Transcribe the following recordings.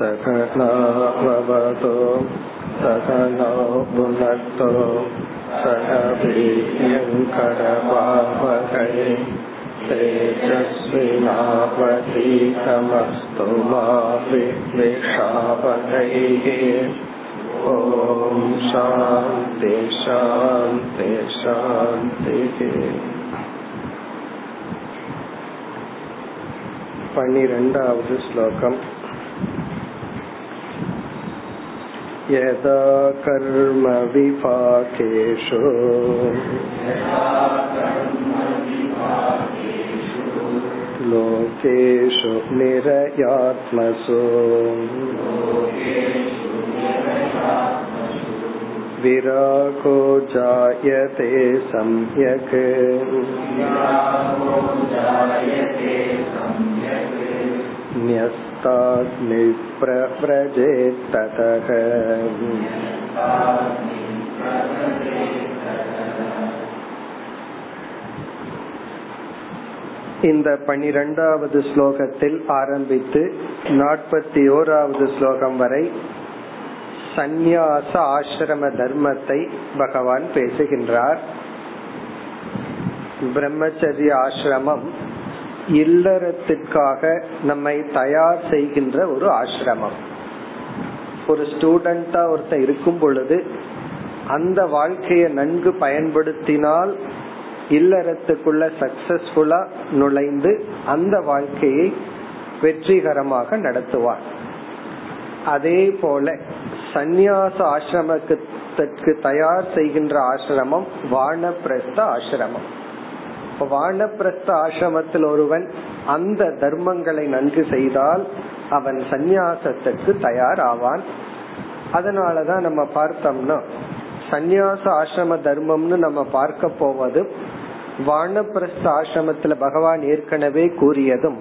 सकनाववतो सकनो भुनक्तो सह वीर्यङ्करवावहै तेजस्विनावधीतमस्तु मा विद्विषावहैः ॐ शान्ति शान्ति शान्तिः पन्निरण्डावद् श्लोकम् यदा कर्मविपाकेषु लोकेषु निरयात्मसु। विरागो जायते सम्यक्। न्यस्ताग्निप्रव्रजेत्ततः இந்த பனிரெண்டாவது ஸ்லோகத்தில் ஆரம்பித்து நாற்பத்தி ஓராவது ஸ்லோகம் வரை சந்நியாச ஆசிரம தர்மத்தை பகவான் பேசுகின்றார் பிரம்மச்சரிய ஆசிரமம் இல்லறத்திற்காக நம்மை தயார் செய்கின்ற ஒரு ஆசிரமம். ஒரு ஸ்டூடெண்டா ஒருத்தர் இருக்கும் பொழுது அந்த வாழ்க்கையை நன்கு பயன்படுத்தினால் இல்லறத்துக்குள்ள சக்சஸ்ஃபுல்லா நுழைந்து அந்த வாழ்க்கையை வெற்றிகரமாக நடத்துவார் அதே போல சந்நியாச ஆசிரமத்திற்கு தயார் செய்கின்ற ஆசிரமம் வானப்பிரஸ்த ஆசிரமம். வானப்பிரஸ்த ஆசிரமத்தில் ஒருவன் அந்த தர்மங்களை நன்கு செய்தால் அவன் சந்நியாசத்துக்கு தயார் ஆவான் அதனாலதான் நம்ம பார்த்தோம்னா சந்நியாச ஆசிரம தர்மம்னு நம்ம பார்க்க போவதும் வானப்பிரஸ்த ஆசிரமத்துல பகவான் ஏற்கனவே கூறியதும்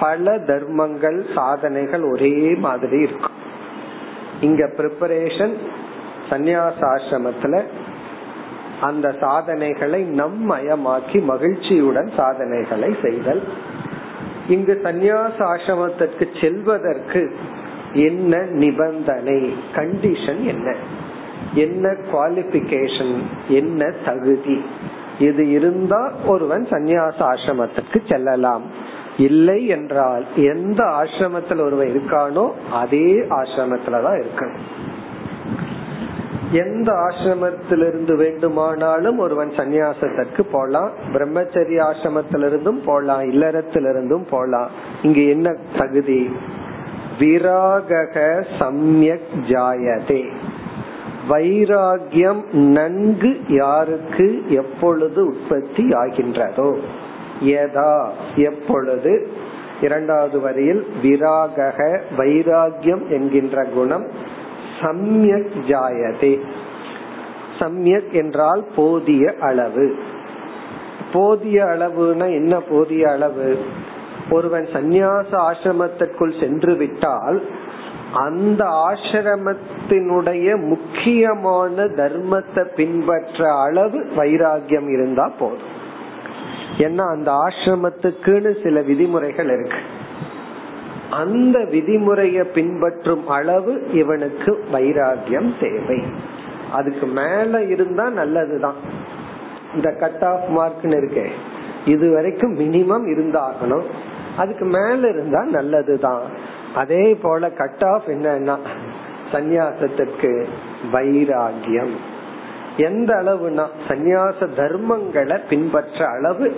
பல தர்மங்கள் சாதனைகள் ஒரே மாதிரி இருக்கும். இங்க ப்ரிப்பரேஷன் சந்நியாச ஆசிரமத்துல அந்த சாதனைகளை நம்மயமாக்கி மகிழ்ச்சியுடன் சாதனைகளை செய்தல். இங்கு சந்நியாச ஆசிரமத்திற்கு செல்வதற்கு என்ன நிபந்தனை? கண்டிஷன் என்ன? என்ன குவாலிபிகேஷன் என்ன தகுதி? இது இருந்தா ஒருவன் சந்நியாச ஆசிரமத்திற்கு செல்லலாம். இல்லை என்றால் எந்த ஆசிரமத்தில் ஒருவன் இருக்கானோ அதே ஆசிரமத்துலதான் இருக்கணும். எந்த ஆசிரமத்திலிருந்து வேண்டுமானாலும் ஒருவன் சந்நியாசத்திற்கு போலாம். பிரம்மச்சரிய ஆசிரமத்திலிருந்தும் போலாம் இல்லறத்திலிருந்தும் போலாம். இங்க என்ன தகுதி? விராகக சம்யக் ஜாயதே. வைராகியம் நன்கு யாருக்கு எப்பொழுது உற்பத்தி ஆகின்றதோ? ஏதா எப்பொழுது? இரண்டாவது வரியில் விராகக வைராகியம் என்கின்ற குணம் சம்யக் ஜாயதே. சம்யக் என்றால் போதிய அளவு. போதிய அளவுனா என்ன போதிய அளவு? ஒருவன் சந்நியாச ஆசிரமத்திற்குள் சென்று விட்டால் அந்த ஆசிரமத்தினுடைய முக்கியமான தர்மத்தை பின்பற்ற அளவு வைராகியம் இருந்தா போதும். ஏன்னா அந்த ஆசிரமத்துக்குன்னு சில விதிமுறைகள் இருக்கு. அந்த விதிமுறையை பின்பற்றும் அளவு இவனுக்கு வைராகியம் தேவை. அதுக்கு மேல இருந்தா நல்லதுதான். இந்த கட் ஆஃப் மார்க்னு இருக்கே இது வரைக்கும் மினிமம் இருந்தாகணும். அதுக்கு மேல இருந்தா நல்லதுதான். அதே போல கட் ஆஃப் என்னன்னா சந்நியாசத்திற்கு வைராகியம் எந்த அளவுனா சந்நியாச தர்மங்களை பின்பற்ற அளவு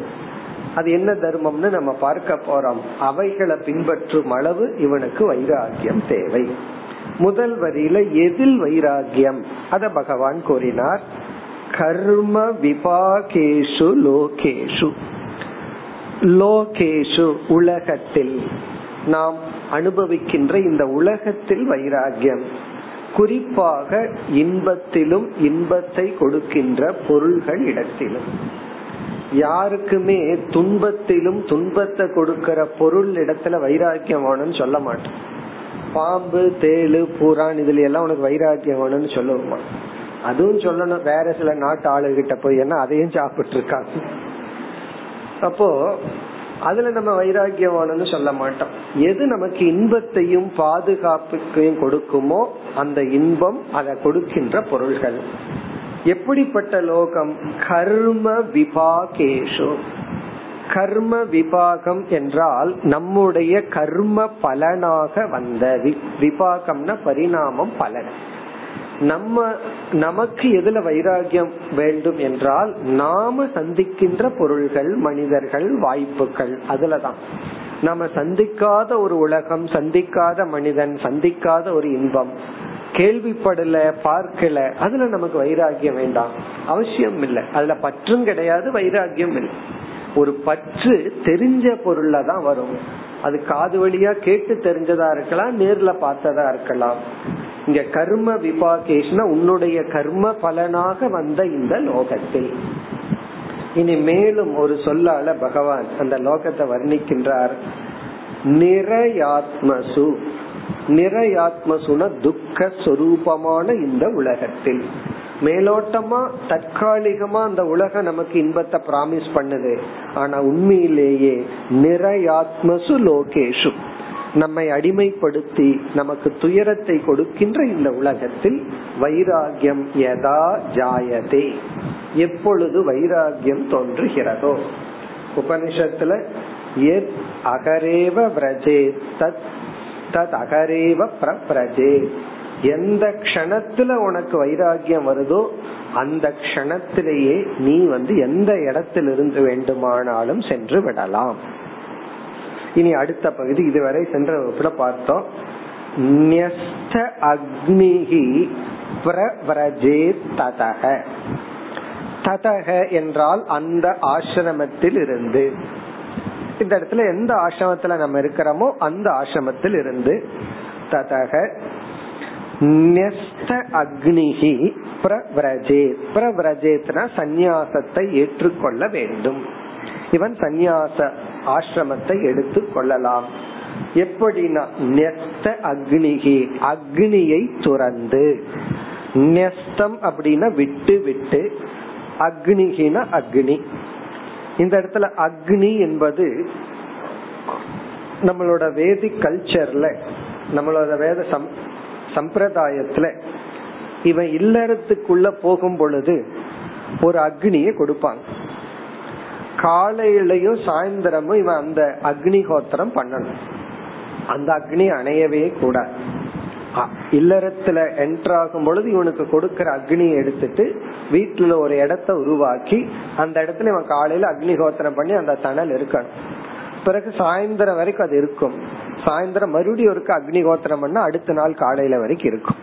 அது என்ன தர்மம்னு நம்ம பார்க்க போறோம். அவைகளை பின்பற்றும் அளவு இவனுக்கு வைராகியம் தேவை. முதல் வரியில எதில் வைராகியம் அத பகவான் கூறினார். கர்ம விபாகேஷு லோகேஷு. லோகேஷு உலகத்தில் நாம் அனுபவிக்கின்ற இந்த உலகத்தில் வைராகியம் குறிப்பாக இன்பத்திலும் இன்பத்தை கொடுக்கின்ற பொருள்கள் இடத்திலும். யாருக்குமே துன்பத்திலும் துன்பத்தை கொடுக்கிற பொருள் இடத்துல வைராக்கியம் வேணும்னு சொல்ல மாட்டோம். பாம்பு தேளு பூரான் இதுல எல்லாம் உனக்கு வைராக்கியம் வேணும்னு சொல்லுவோமா? அதுவும் சொல்லணும். வேற சில நாட்டு ஆளுகிட்ட போய் என்ன அதையும் சாப்பிட்டு இருக்காங்க அப்போ அதுல நம்ம வைராகியமானு சொல்ல மாட்டோம். எது நமக்கு இன்பத்தையும் பாதுகாப்புக்கையும் கொடுக்குமோ அந்த இன்பம் அதை கொடுக்கின்ற பொருள்கள். எப்படிப்பட்ட லோகம்? கர்ம விபாகேஷு. கர்ம விபாகம் என்றால் நம்முடைய கர்ம பலனாக வந்த விபாகம்னா பரிணாமம் பலன். நம்ம நமக்கு எதுல வைராகியம் வேண்டும் என்றால் நாம சந்திக்கின்ற பொருள்கள் மனிதர்கள் வாய்ப்புகள் அதுலதான். நம்ம சந்திக்காத ஒரு உலகம் சந்திக்காத மனிதன் சந்திக்காத ஒரு இன்பம் கேள்விப்படல பார்க்கல. அதுல நமக்கு வைராகியம் வேண்டாம். அவசியம் இல்லை. அதுல பற்றும் கிடையாது வைராகியம் இல்லை. ஒரு பற்று தெரிஞ்ச பொருள்ல தான் வரும். அது காது வழியா கேட்டு தெரிஞ்சதா இருக்கலாம் நேர்ல பார்த்ததா இருக்கலாம். இங்க கர்ம விபாகேஷ்னா உன்னுடைய கர்ம பலனாக வந்த இந்த லோகத்தில். இனி மேலும் ஒரு சொல்லால பகவான் அந்த லோகத்தை வர்ணிக்கின்றார். நிறையாத்மசு நிறையாத்மசுன துக்க சொரூபமான இந்த உலகத்தில். மேலோட்டமா தற்காலிகமா அந்த உலகம் நமக்கு இன்பத்தை பிராமிஸ் பண்ணுது. ஆனா உண்மையிலேயே நிறையாத்மசு லோகேஷு. நம்மை அடிமைப்படுத்தி நமக்கு துயரத்தை கொடுக்கின்ற இந்த உலகத்தில் வைராகியம் யதா ஜாயதே. எப்பொழுது வைராகியம் தோன்றுகிறதோ. உபனிஷத்துல எத் அகரேவ விரஜே தத் தத் அகரேவ எந்த க்ஷணத்துல உனக்கு வைராகியம் வருதோ அந்த க்ஷணத்திலேயே நீ வந்து எந்த இடத்திலிருந்து வேண்டுமானாலும் சென்று விடலாம். இனி அடுத்த பகுதி இதுவரை சென்ற வகுப்புல பார்த்தோம். அக்னிகி பிரவரஜே ததக. ததக என்றால் அந்த ஆசிரமத்தில் இருந்து இந்த இடத்துல எந்த ஆசிரமத்துல நம்ம இருக்கிறோமோ அந்த ஆசிரமத்தில் இருந்து ததக நெஸ்த அக்னிகி பிரவ்ரஜே. பிரவ்ரஜேத்னா சந்நியாசத்தை ஏற்றுக்கொள்ள வேண்டும். இவன் சந்நியாச ஆசிரமத்தை எடுத்து கொள்ளலாம். எப்படின்னா நெஸ்த அக்னிகி அக்னியை துறந்து. நெஸ்தம் அப்படின்னா விட்டு விட்டு அக்னிகின அக்னி. இந்த இடத்துல அக்னி என்பது நம்மளோட வேதிக் கல்ச்சர்ல நம்மளோட வேத சம் சம்பிரதாயத்துல இவன் இல்லறத்துக்குள்ள போகும் பொழுது ஒரு அக்னியை கொடுப்பாங்க காலையிலயும் சாயந்தரமும் இவன் அந்த அக்னிஹோத்திரம் பண்ணணும். அந்த அக்னி அணையவே கூடாது. இல்லறத்துல என்ட்ராகும் பொழுது இவனுக்கு கொடுக்கற அக்னியை எடுத்துட்டு வீட்டுல ஒரு இடத்த உருவாக்கி அந்த இடத்துல இவன் காலையில அக்னிஹோத்திரம் பண்ணி அந்த தணல் இருக்கணும். பிறகு சாயந்தரம் வரைக்கும் அது இருக்கும். சாயந்தரம் மறுபடியும் ஒரு அக்னிஹோத்திரம் பண்ணா அடுத்த நாள் காலையில வரைக்கும் இருக்கும்.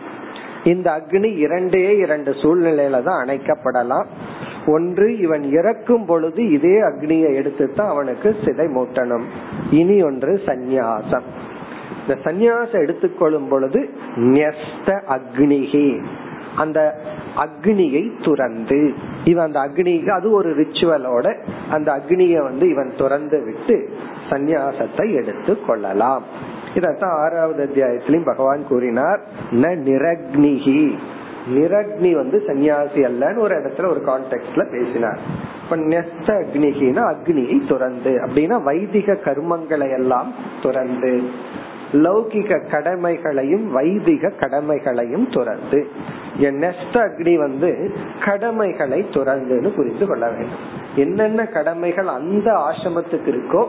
இந்த அக்னி இரண்டே இரண்டு சூழ்நிலையில தான் அணைக்கப்படலாம். ஒன்று இவன் இறக்கும் பொழுது இதே அக்னியை எடுத்து தான் அவனுக்கு சிதை மூட்டணும். இனி ஒன்று சந்நியாசம். இந்த சந்நியாசம் எடுத்துக்கொள்ளும் பொழுது அக்னிகி அந்த அக்னியை துறந்து இவன் அந்த அக்னிக்கு அது ஒரு ரிச்சுவலோட அந்த அக்னிய வந்து இவன் துறந்து விட்டு சந்நியாசத்தை எடுத்து கொள்ளலாம் இதத்தான் ஆறாவது அத்தியாயத்திலையும் பகவான் கூறினார் ந நிரக்னிகி நிரக்னி வந்து சன்னியாசி அல்லன்னு ஒரு இடத்துல ஒரு கான்டெக்ட்ல பேசினார். இப்ப நெஸ்த அக்னிகினா அக்னியை துறந்து அப்படின்னா வைதிக கர்மங்களை எல்லாம் துறந்து லௌகிக கடமைகளையும் வைதிக கடமைகளையும் துறந்து. நெஸ்ட் அக்னி வந்து கடமைகளை துறந்துன்னு புரிந்து கொள்ள வேண்டும். என்னென்ன கடமைகள் அந்த ஆசிரமத்துக்கு இருக்கோ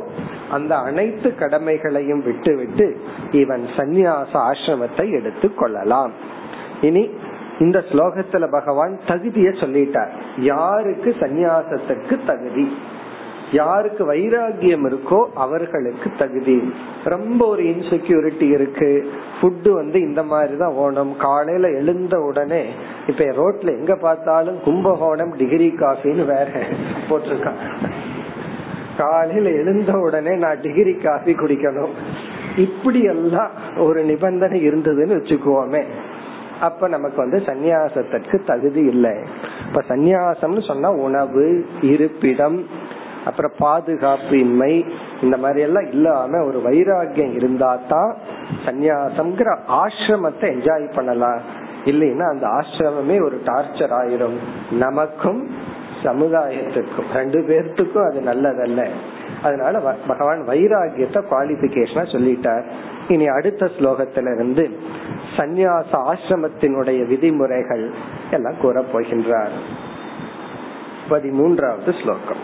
அந்த அனைத்து கடமைகளையும் விட்டுவிட்டு இவன் சந்நியாச ஆசிரமத்தை எடுத்து கொள்ளலாம். இனி இந்த ஸ்லோகத்துல பகவான் தகுதியை சொல்லிட்டார். யாருக்கு சந்நியாசத்துக்கு தகுதி? யாருக்கு வைராகியம் இருக்கோ அவர்களுக்கு தகுதி. ரொம்ப ஒரு இன்செக்யூரிட்டி இருக்கு. ஃபுட்டு வந்து இந்த மாதிரி தான் ஓணும். காலையில எழுந்த உடனே இப்ப ரோட்ல எங்க பார்த்தாலும் கும்பகோணம் டிகிரி காஃபின்னு வேற போட்டிருக்கான் காலையில எழுந்த உடனே நான் டிகிரி காஃபி குடிக்கணும். இப்படி எல்லாம் ஒரு நிபந்தனை இருந்ததுன்னு வச்சுக்குவோமே. அப்ப நமக்கு வந்து சந்நியாசத்திற்கு தகுதி இல்லை. இப்ப சந்நியாசம்னு சொன்னா உணவு இருப்பிடம் அப்புறம் பாதுகாப்பு இன்மை இந்த மாதிரி எல்லாம் இல்லாம ஒரு வைராகியம் இருந்தா தான் சந்நியாசம்ங்கிற ஆசிரமத்தை என்ஜாய் பண்ணலாம். இல்லைன்னா அந்த ஆசிரமமே ஒரு டார்ச்சர் ஆயிரும். நமக்கும் சமுதாயத்துக்கும் ரெண்டு பேர்த்துக்கும் அது நல்லதல்ல. அதனால பகவான் வைராகியத்தை குவாலிபிகேஷனா சொல்லிட்டார். இனி அடுத்த ஸ்லோகத்தில இருந்து சந்நியாச ஆசிரமத்தினுடைய விதிமுறைகள் எல்லாம் கூற போகின்றார். பதிமூன்றாவது ஸ்லோகம்.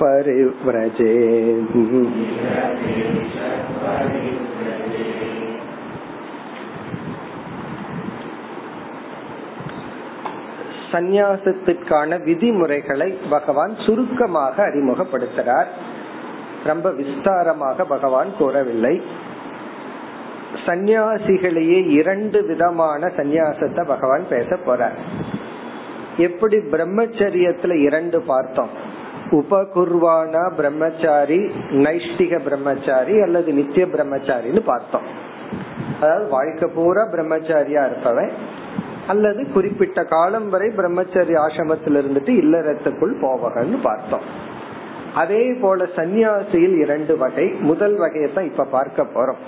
परिव्रजे சந்நியாசத்திற்கான விதிமுறைகளை பகவான் சுருக்கமாக அறிமுகப்படுத்துகிறார் ரொம்ப விஸ்தாரமாக பகவான் கூறவில்லை சந்நியாசிகளையே இரண்டு விதமான சந்நியாசத்தை பகவான் பேச போறார் எப்படி பிரம்மச்சரியத்துல இரண்டு பார்த்தோம் உபகுர்வானா பிரம்மச்சாரி நைஷ்டிக பிரம்மச்சாரி அல்லது நித்திய பிரம்மச்சாரின்னு பார்த்தோம். அதாவது வாழ்க்கை பூரா பிரம்மச்சாரியா இருப்பவன் அல்லது குறிப்பிட்ட காலம் வரை பிரம்மச்சரிய ஆசிரமத்தில் இருந்துட்டு இல்லறத்துக்குள் போவகன்னு பார்த்தோம். அதே போல சந்நியாசியில் இரண்டு வகை முதல் வகையை தான் இப்ப பார்க்க போறோம்.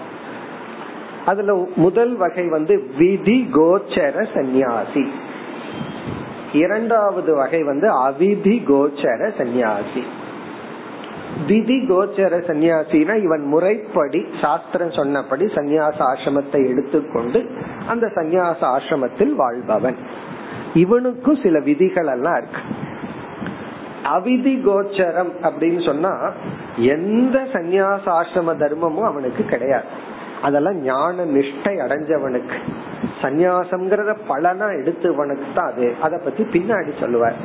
அதுல முதல் வகை வந்து விதி கோச்சர சந்நியாசி. இரண்டாவது வகை வந்து அவிதி கோச்சர சந்நியாசி. விதி கோச்சர சந்நியாசினா இவன் முறைப்படி சாஸ்திரம் சொன்னபடி சந்நியாச ஆசிரமத்தை எடுத்துக்கொண்டு அந்த சந்நியாச ஆசிரமத்தில் வாழ்பவன். இவனுக்கும் சில விதிகள் எல்லாம் இருக்கு. அவிதி கோச்சரம் அப்படின்னு சொன்னா எந்த சந்நியாச ஆசிரம தர்மமும் அவனுக்கு கிடையாது. அதெல்லாம் ஞான நிஷ்டை அடைஞ்சவனுக்கு. சந்நியாசம்ங்கிறத பலனா எடுத்தவனுக்கு தான் அது. அதை பத்தி பின்னாடி சொல்லுவார்.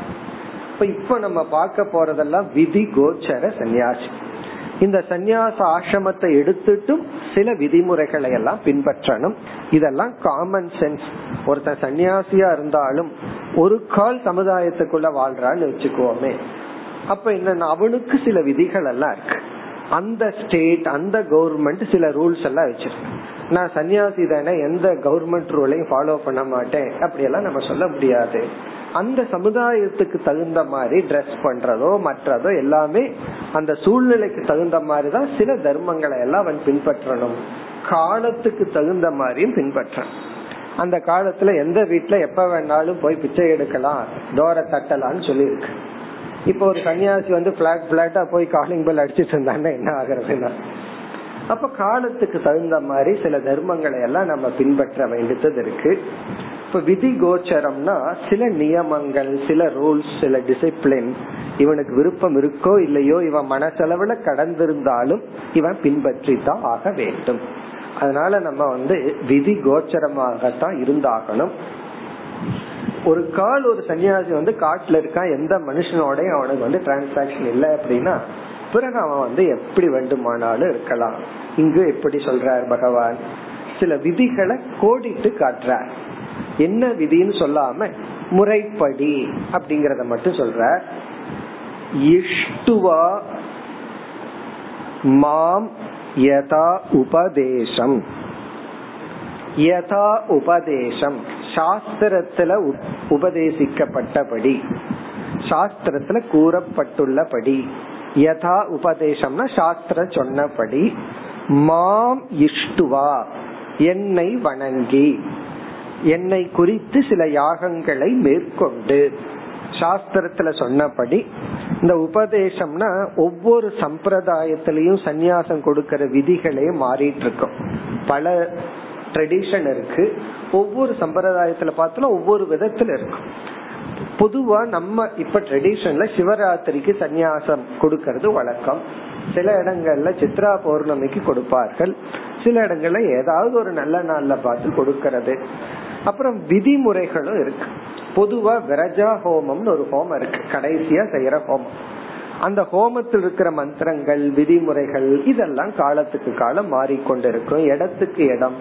இப்ப இப்ப நம்ம பார்க்க போறதெல்லாம் விதி கோச்சர சந்நியாசி. இந்த சந்நியாச ஆசிரமத்தை எடுத்துட்டும் சில விதிமுறைகளை எல்லாம் பின்பற்றணும். இதெல்லாம் காமன் சென்ஸ் ஒருத்தன் சன்னியாசியா இருந்தாலும் ஒரு கால் சமுதாயத்துக்குள்ள வாழ்றான்னு வச்சுக்கோமே. அப்ப என்ன அவனுக்கு சில விதிகள் எல்லாம் இருக்கு. அந்த ஸ்டேட் அந்த கவர்மெண்ட் சில ரூல்ஸ் எல்லாம் வச்சிருக்கு. நான் சன்னியாசி தானே எந்த கவர்மெண்ட் ரூலையும் ஃபாலோ பண்ண மாட்டேன். அப்படியெல்லாம் நம்ம சொல்ல முடியாது. அந்த சமுதாயத்துக்கு தகுந்த மாதிரி ட்ரெஸ் பண்றதோ மற்றதோ எல்லாமே அந்த சூழ்நிலைக்கு தகுந்த மாதிரி தான் சில தர்மங்களை எல்லாம் அவன் பின்பற்றணும். காலத்துக்கு தகுந்த மாதிரியும் பின்பற்றணும். அந்த காலத்துல எந்த வீட்டுல எப்ப வேணாலும் போய் பிச்சை எடுக்கலாம் தோர தட்டலாம்னு சொல்லியிருக்கு. இப்போ ஒரு சன்னியாசி வந்து பிளாட் பிளாட்டா போய் காலிங் பெல் அடிச்சிட்டு இருந்தாங்கன்னா என்ன ஆகுறதுன்னா அப்ப காலத்துக்கு தகுந்த மாதிரி சில தர்மங்களை எல்லாம் நம்ம பின்பற்ற வேண்டியது இருக்கு. இப்ப விதி கோச்சரம்னா சில நியமங்கள் சில ரூல்ஸ் சில டிசிப்ளின் இவனுக்கு விருப்பம் இருக்கோ இல்லையோ இவன் மனசளவுல கடந்திருந்தாலும் இவன் பின்பற்றி தான் ஆக வேண்டும். அதனால நம்ம வந்து விதி கோச்சரமாகத்தான் இருந்தாகணும். ஒரு கால் ஒரு சன்னியாசி வந்து காட்டுல இருக்கான் எந்த மனுஷனோடய அவனுக்கு வந்து டிரான்சாக்சன் இல்லை அப்படின்னா பிறகு அவன் வந்து எப்படி வேண்டுமானாலும் இருக்கலாம். இங்கு எப்படி சொல்றார் பகவான்? சில விதிகளை கோடிட்டு காட்டுறார். என்ன விதின்னு சொல்லாம முறைப்படி அப்படிங்கறத மட்டும் சொல்ற இஷ்டுவா மாம் யதா உபதேசம். யதா உபதேசம். சாஸ்திரத்துல உபதேசிக்கப்பட்டபடி சாஸ்திரத்துல கூறப்பட்டுள்ளபடி யதா உபதேசம்னா சாஸ்திர சொன்னபடி மாம் இஷ்டுவா என்னை வணங்கி என்னை குறித்து சில யாகங்களை மேற்கொண்டு. சாஸ்திரத்துல சொன்னபடி இந்த உபதேசம்னா ஒவ்வொரு சம்பிரதாயத்திலையும் சந்நியாசம் கொடுக்கற விதிகளே மாறிட்டு இருக்கும் பல ட்ரெடிஷன் இருக்கு. ஒவ்வொரு சம்பிரதாயத்துல பார்த்தோம்னா ஒவ்வொரு விதத்துல இருக்கும் பொதுவா நம்ம இப்ப ட்ரெடிஷன்ல சிவராத்திரிக்கு சந்நியாசம் கொடுக்கறது வழக்கம். சில இடங்கள்ல சித்ரா பௌர்ணமிக்கு கொடுப்பார்கள். சில இடங்கள்ல ஏதாவது ஒரு நல்ல நாள்ல பார்த்து கொடுக்கறது. அப்புறம் விதிமுறைகளும் இருக்கு. பொதுவா விரஜா ஹோமம்னு ஒரு ஹோமம் இருக்கு. கடைசியா செய்யற ஹோமம். அந்த ஹோமத்தில் இருக்கிற மந்திரங்கள் விதிமுறைகள் இதெல்லாம் காலத்துக்கு காலம் மாறிக்கொண்டிருக்கும். இடத்துக்கு இடம்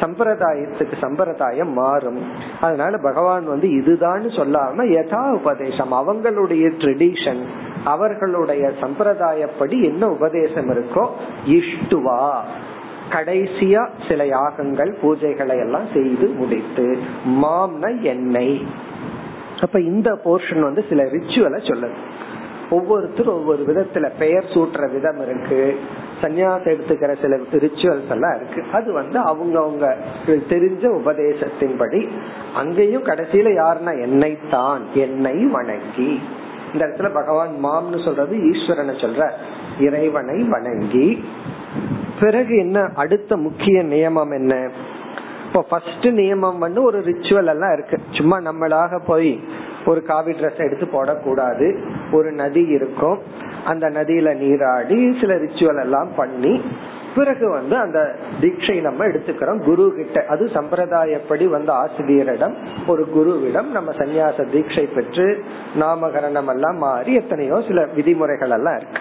சம்பிரதாயத்துக்கு சம்பிரதாயம் மாறும். அதனால பகவான் வந்து இதுதான் சொல்லாம யதா உபதேசம். அவங்களுடைய ட்ரெடிஷன் அவர்களுடைய சம்பிரதாயப்படி என்ன உபதேசம் இருக்கோ இஷ்டுவா. கடைசியா சில யாகங்கள் பூஜைகளை எல்லாம் செய்து முடித்து மாம்ன எண்ணெய். அப்ப இந்த போர்ஷன் வந்து சில ரிச்சுவலை சொல்லுது. ஒவ்வொருத்தரும் ஒவ்வொரு விதத்துல பெயர் சூட்டுற விதம் இருக்கு. சன்னியாசம் எடுத்துக்கிற சில ரிச்சுவல்ஸ் எல்லாம் இருக்கு. அது வந்து அவங்க அவங்க தெரிஞ்ச உபதேசத்தின்படி அங்கேயும் கடைசியில யாருன்னா என்னை தான் என்னை வணங்கி. இந்த இடத்துல பகவான் மாம்னு சொல்றது ஈஸ்வரனை சொல்ற இறைவனை வணங்கி. பிறகு என்ன அடுத்த முக்கிய நியமம் என்ன? இப்ப ஃபர்ஸ்ட் நியமம் வந்து ஒரு ரிச்சுவல் எல்லாம் இருக்கு. சும்மா நம்மளாக போய் ஒரு காவி ட்ரெஸ் எடுத்து போடக்கூடாது. ஒரு நதி இருக்கும். அந்த நதியில நீராடி சில ரிச்சுவல் எல்லாம் பண்ணி பிறகு வந்து அந்த தீட்சை நம்ம எடுத்துக்கிறோம். குரு கிட்ட அது சம்பிரதாயப்படி வந்து ஆசிரியரிடம் ஒரு குருவிடம் நம்ம சன்னியாச தீட்சை பெற்று நாமகரணம் எல்லாம் மாறி எத்தனையோ சில விதிமுறைகள் எல்லாம் இருக்கு.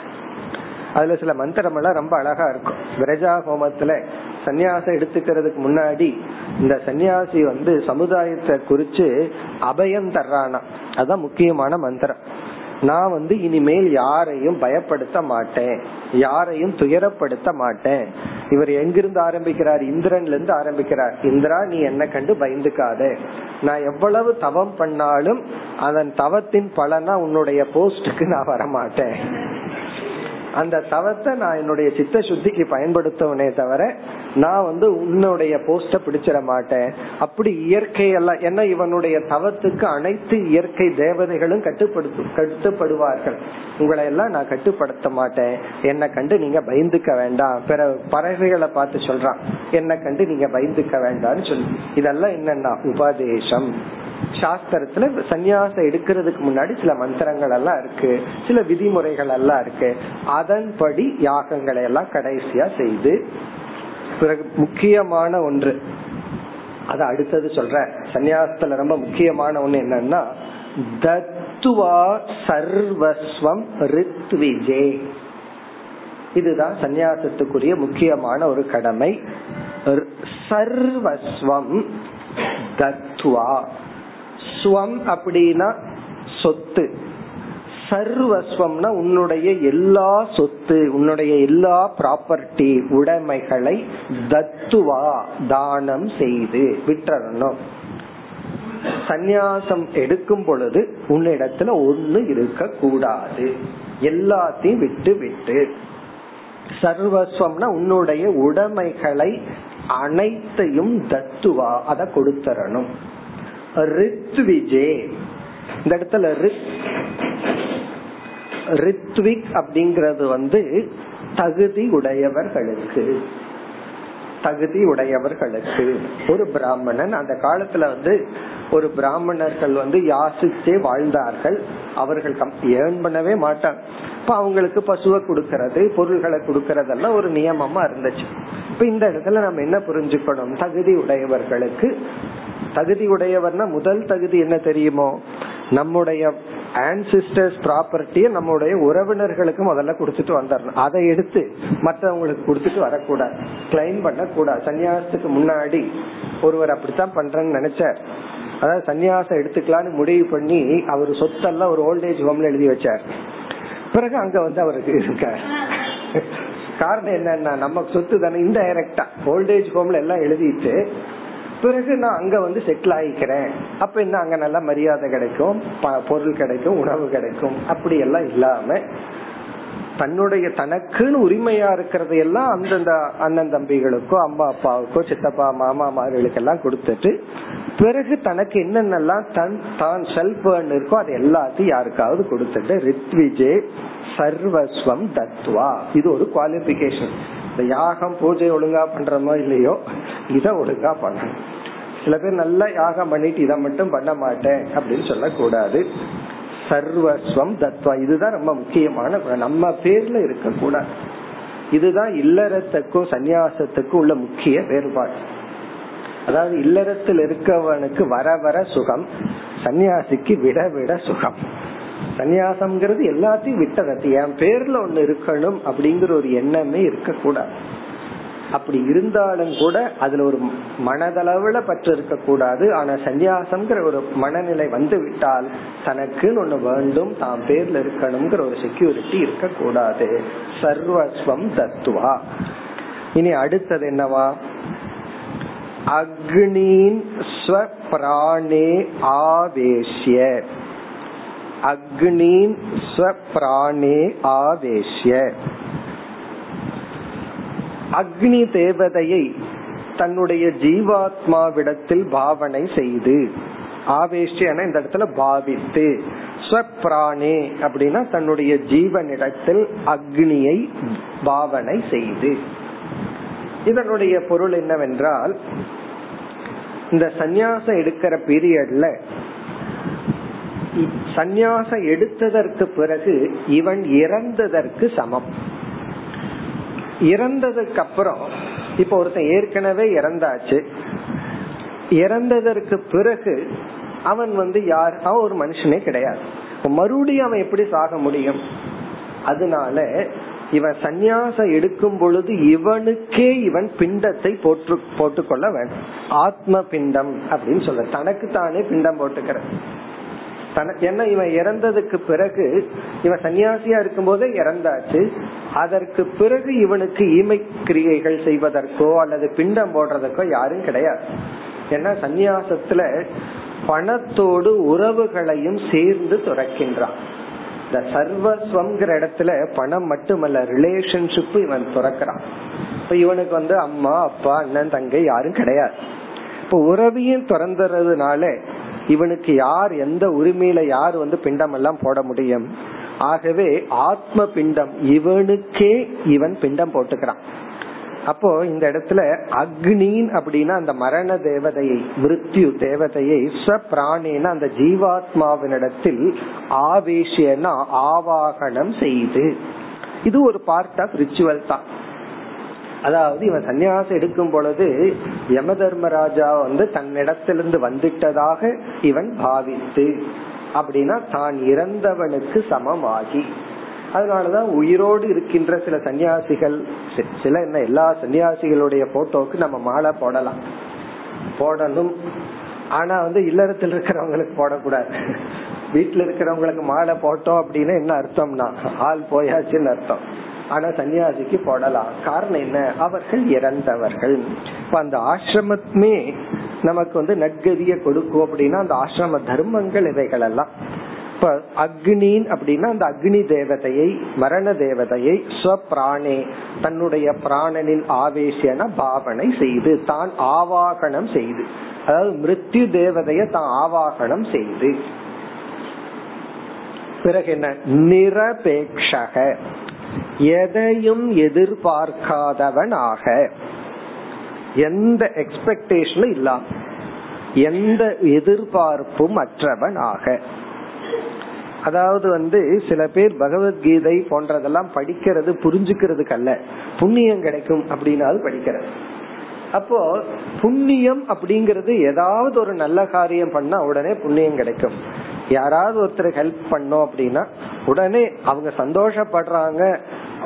அதுல சில மந்திரம் எல்லாம் ரொம்ப அழகா இருக்கும். விரஜா ஹோமத்துல சன்னியாசம் எடுத்துக்கிறதுக்கு முன்னாடி இந்த சன்னியாசி வந்து சமுதாயத்தை குறிச்சு அபயம் தர்றானா. அதுதான் முக்கியமான மந்திரம். நான் வந்து இனிமேல் யாரையும் பயப்படுத்த மாட்டேன். யாரையும் துயரப்படுத்த மாட்டேன். இவர் எங்கிருந்து ஆரம்பிக்கிறார்? இந்திரன்ல இருந்து ஆரம்பிக்கிறார். இந்திரா நீ என்ன கண்டு பயந்துக்காத. நான் எவ்வளவு தவம் பண்ணாலும் அதன் தவத்தின் பலனா உன்னுடைய போஸ்டுக்கு நான் வரமாட்டேன். அந்த தவத்தை நான் என்னுடைய சித்த சுத்திக்கு பயன்படுத்தவனே தவிர நான் வந்து உன்னுடைய போஸ்ட பிடிச்சிட மாட்டேன். அப்படி இயற்கையெல்லாம் என்ன இவனுடைய தவத்துக்கு அனைத்து இயற்கை தேவதைகளும் கட்டுப்படுத்து கட்டுப்படுவார்கள். உங்களை எல்லாம் நான் கட்டுப்படுத்த மாட்டேன். என்னை கண்டு நீங்க பயந்துக்க வேண்டாம். பிற பறவைகளை பார்த்து சொல்றான். என்னை கண்டு நீங்க பயந்துக்க வேண்டாம்னு சொல்லி. இதெல்லாம் என்னன்னா உபதேசம். சாஸ்திரத்துல சன்னியாசம் எடுக்கிறதுக்கு முன்னாடி சில மந்திரங்கள் எல்லாம் இருக்கு. சில விதிமுறைகள் எல்லாம் இருக்கு. அதன்படி யாகங்களை எல்லாம் கடைசியா செய்து பிறகு முக்கியமான ஒன்று. அது அடுத்தது சொல்ற சன்னியாசத்துல ரொம்ப முக்கியமான ஒண்ணு என்னன்னா தத்துவா சர்வஸ்வம் ரித்விஜே. இதுதான் சன்னியாசத்துக்குரிய முக்கியமான ஒரு கடமை. சர்வஸ்வம் தத்துவா. ஸ்வம் அப்படின்னா சொத்து. சர்வஸ்வம்னா உன்னுடைய எல்லா சொத்து உன்னுடைய எல்லா ப்ராப்பர்ட்டி உடைமைகளை தத்துவா தானம் செய்து விட்டுறணும். சந்நியாசம் எடுக்கும் பொழுது உன்னிடத்துல ஒண்ணு இருக்க கூடாது எல்லாத்தையும் விட்டு விட்டு. சர்வஸ்வம்னா உன்னுடைய உடைமைகளை அனைத்தையும் தத்துவா அத கொடுத்தரணும். ரித்விஜே இந்த இடத்துல ரித்விக் அப்படிங்கறது வந்து தகுதி உடையவர்களுக்கு. தகுதி உடையவர்களுக்கு. ஒரு பிராமணன் அந்த காலத்துல வந்து ஒரு பிராமணர்கள் வந்து யாசிச்சே வாழ்ந்தார்கள். அவர்கள் ஏர்ன் பண்ணவே மாட்டாங்க. இப்ப அவங்களுக்கு பசுவை கொடுக்கறது பொருள்களை கொடுக்கறதெல்லாம் ஒரு நியமமா இருந்துச்சு. இப்ப இந்த இடத்துல நம்ம என்ன புரிஞ்சுக்கணும்? தகுதி உடையவர்களுக்கு தகுதி உடையவர்னா முதல் தகுதி என்ன தெரியுமோ? நம்முடைய ஆன்சிஸ்டர்ஸ் ப்ராப்பர்ட்டிய நம்முடைய உறவினர்களுக்கு முதல்ல கொடுத்துட்டு வந்துடணும் அதை எடுத்து மற்றவங்களுக்கு கொடுத்துட்டு வரக்கூடாது. கிளைம் பண்ணக்கூடாது. சன்னியாசத்துக்கு முன்னாடி ஒருவர் அப்படித்தான் பண்றேன்னு நினைச்சார். அதாவது சன்னியாசம் எடுத்துக்கலாம்னு முடிவு பண்ணி அவர் சொத்தெல்லாம் ஒரு ஓல்டேஜ் ஹோம்ல எழுதி வச்சார். பிறகு அங்க வந்து அவருக்கு இருக்கார். காரணம் என்னன்னா நம்ம சொத்து தானே இன்டைரக்டா ஓல்டேஜ் ஹோம்ல எல்லாம் எழுதிட்டு பிறகு நான் அங்க வந்து செட்டில் ஆகிக்கிறேன் அப்ப என்ன அங்க நல்ல மரியாதை கிடைக்கும் பொருள் கிடைக்கும் உணவு கிடைக்கும். அப்படி எல்லாம் இல்லாம தன்னுடைய தனக்குன்னு உரிமையா இருக்கிறது எல்லாம் அந்தந்த அண்ணன் தம்பிகளுக்கோ அம்மா அப்பாவுக்கோ சித்தப்பா மாமா மார்களுக்கு எல்லாம் கொடுத்துட்டு பிறகு தனக்கு என்னென்னலாம் தன் தான் செல்ஃப் இருக்கோ அது எல்லாத்தையும் யாருக்காவது கொடுத்துட்டு ரித்விஜே சர்வஸ்வம் தத்வா. இது ஒரு குவாலிபிகேஷன் இந்த யாகம் பூஜை ஒழுங்கா பண்றமோ இல்லையோ இத ஒழுங்கா பண்ணணும். சில பேர் நல்லா யாகம் பண்ணிட்டு இதை மட்டும் பண்ண மாட்டேன் அப்படின்னு சொல்லக்கூடாது. சர்வஸ்வம் தத்வா. இதுதான் ரொம்ப முக்கியமான நம்ம பேர்ல இருக்க கூடாது இதுதான் இல்லறத்துக்கும் சந்நியாசத்துக்கும் உள்ள முக்கிய வேறுபாடு. அதாவது இல்லறத்தில் இருக்கவனுக்கு வர வர சுகம் சன்னியாசிக்கு விட விட சுகம். சன்னியாசம்ங்கிறது எல்லாத்தையும் விட்டதற்கு என் பேர்ல ஒண்ணு இருக்கணும் அப்படிங்கிற ஒரு எண்ணமே இருக்க கூடாது அப்படி இருந்தாலும் கூட அதுல ஒரு மனதளவுல பற்று இருக்க கூடாது ஆனா சந்நியாசம்ங்கிற ஒரு மனநிலை வந்து விட்டால் தனக்குன்னு ஒண்ணு வேண்டும் தான் பேர்ல இருக்கணுங்கிற ஒரு செக்யூரிட்டி இருக்க கூடாது சர்வஸ்வம் தத்துவா. இனி அடுத்தது என்னவா? அக்னீன் ஸ்வப்ராணே ஆவேஷ்ய. அக்னீன் ஸ்வப்ராணே ஆவேஷ்ய. அக்னி தேவதையை தன்னுடைய ஜீவாத்மாவிடத்தில் பாவனை செய்து ஆவேஷ்டியான இந்த இடத்துல பாவித்து ஸ்வப்ராணே அப்படின்னா தன்னுடைய ஜீவனிடத்தில் அக்னியை பாவனை செய்து. இதனுடைய பொருள் என்னவென்றால் இந்த சந்நியாசம் எடுக்கிற பீரியட்ல சந்நியாசம் எடுத்ததற்கு பிறகு இவன் இறந்ததற்கு சமம். இறந்ததுக்கு அப்புறம் இப்ப ஒருத்தன் ஏற்கனவே இறந்தாச்சு. இறந்ததற்கு பிறகு அவன் வந்து யார்? அவன் ஒரு மனுஷனே கிடையாது. மறுபடியும் அவன் எப்படி சாக முடியும்? அதனால இவன் சந்நியாசம் எடுக்கும் பொழுது இவனுக்கே இவன் பிண்டத்தை போட்டு போட்டுக்கொள்ள வேண்டும் ஆத்ம பிண்டம் அப்படின்னு சொல்ற தனக்கு தானே பிண்டம் போட்டுக்கிற ஏன்னா இவன் இறந்ததுக்கு பிறகு இவன் சன்னியாசியா இருக்கும் போதே இறந்தாச்சு. அதற்கு பிறகு இவனுக்கு ஈமை கிரியைகள் செய்வதற்கோ அல்லது பிண்டம் போடுறதற்கோ யாரும் கிடையாது. ஏன்னா சந்நியாசத்துல பணத்தோடு உறவுகளையும் சேர்ந்து துறக்கின்றான். இந்த சர்வஸ்வம்ங்கிற இடத்துல பணம் மட்டுமல்ல ரிலேஷன்ஷிப் இவன் துறக்கிறான். இப்ப இவனுக்கு வந்து அம்மா அப்பா அண்ணன் தங்கை யாரும் கிடையாது. இப்ப உறவையும் திறந்துறதுனால இவனுக்கு யார் எந்த உரிமையில யார் வந்து பிண்டம் எல்லாம் போட முடியும்? ஆகவே ஆத்ம பிண்டம் இவனுக்கே இவன் பிண்டம் போட்டுக்கிறான். அப்போ இந்த இடத்துல அக்னின் அப்படின்னா அந்த மரண தேவதையை மிருத்யு தேவதையை ஸ்வப்ராணின அந்த ஜீவாத்மாவினிடத்தில் ஆவேசியனா ஆவாகனம் செய்து. இது ஒரு பார்ட் ஆஃப் ரிச்சுவல் தான். அதாவது இவன் சன்னியாசம் எடுக்கும் பொழுது யம தர்மராஜா வந்து தன்னிடத்திலிருந்து வந்துட்டதாக இவன் பாவித்து அப்படின்னா தான் இறந்தவனுக்கு சமமாகி. அதனாலதான் உயிரோடு இருக்கின்ற சில சன்னியாசிகள் சில என்ன எல்லா சன்னியாசிகளுடைய போட்டோவுக்கு நம்ம மாலை போடலாம். போடணும். ஆனா வந்து இல்லறத்தில் இருக்கிறவங்களுக்கு போடக்கூடாது. வீட்டுல இருக்கிறவங்களுக்கு மாலை போட்டோம் அப்படின்னு என்ன அர்த்தம்னா ஆள் போயாச்சுன்னு அர்த்தம். ஆனா சன்னியாசிக்கு போடலாம். காரணம் என்ன? அவர்கள் இறந்தவர்கள். இப்ப அந்த ஆசிரமத்துமே நமக்கு வந்து நற்கதிய கொடுக்கும் அப்படின்னா அந்த ஆசிரம தர்மங்கள் இவைகள் எல்லாம் இப்ப அக்னின் அப்படின்னா அந்த அக்னி தேவதையை மரண தேவதையை ஸ்வப்ராணே தன்னுடைய பிராணனின் ஆவேசியன பாவனை செய்து தான் ஆவாகனம் செய்து அதாவது மிருத்யு தேவதைய தான் ஆவாகனம் செய்து. பிறகு என்ன? நிரபேட்சக எதையும் எதிர்பார்க்காதவன் ஆக எந்த எக்ஸ்பெக்டேஷனும் இல்லாம எந்த எதிர்பார்ப்பும் அற்றவன் ஆக அதாவது வந்து சில பேர் பகவத்கீதை போன்றதெல்லாம் படிக்கிறது புரிஞ்சுக்கிறதுக்கு அல்ல. புண்ணியம் கிடைக்கும் அப்படின்னாலும் படிக்கிறது. அப்போ புண்ணியம் அப்படிங்கறது ஏதாவது ஒரு நல்ல காரியம் பண்ணா உடனே புண்ணியம் கிடைக்கும். யாராவது ஒருத்தர் ஹெல்ப் பண்ணோம் அப்படின்னா உடனே அவங்க சந்தோஷப்படுறாங்க.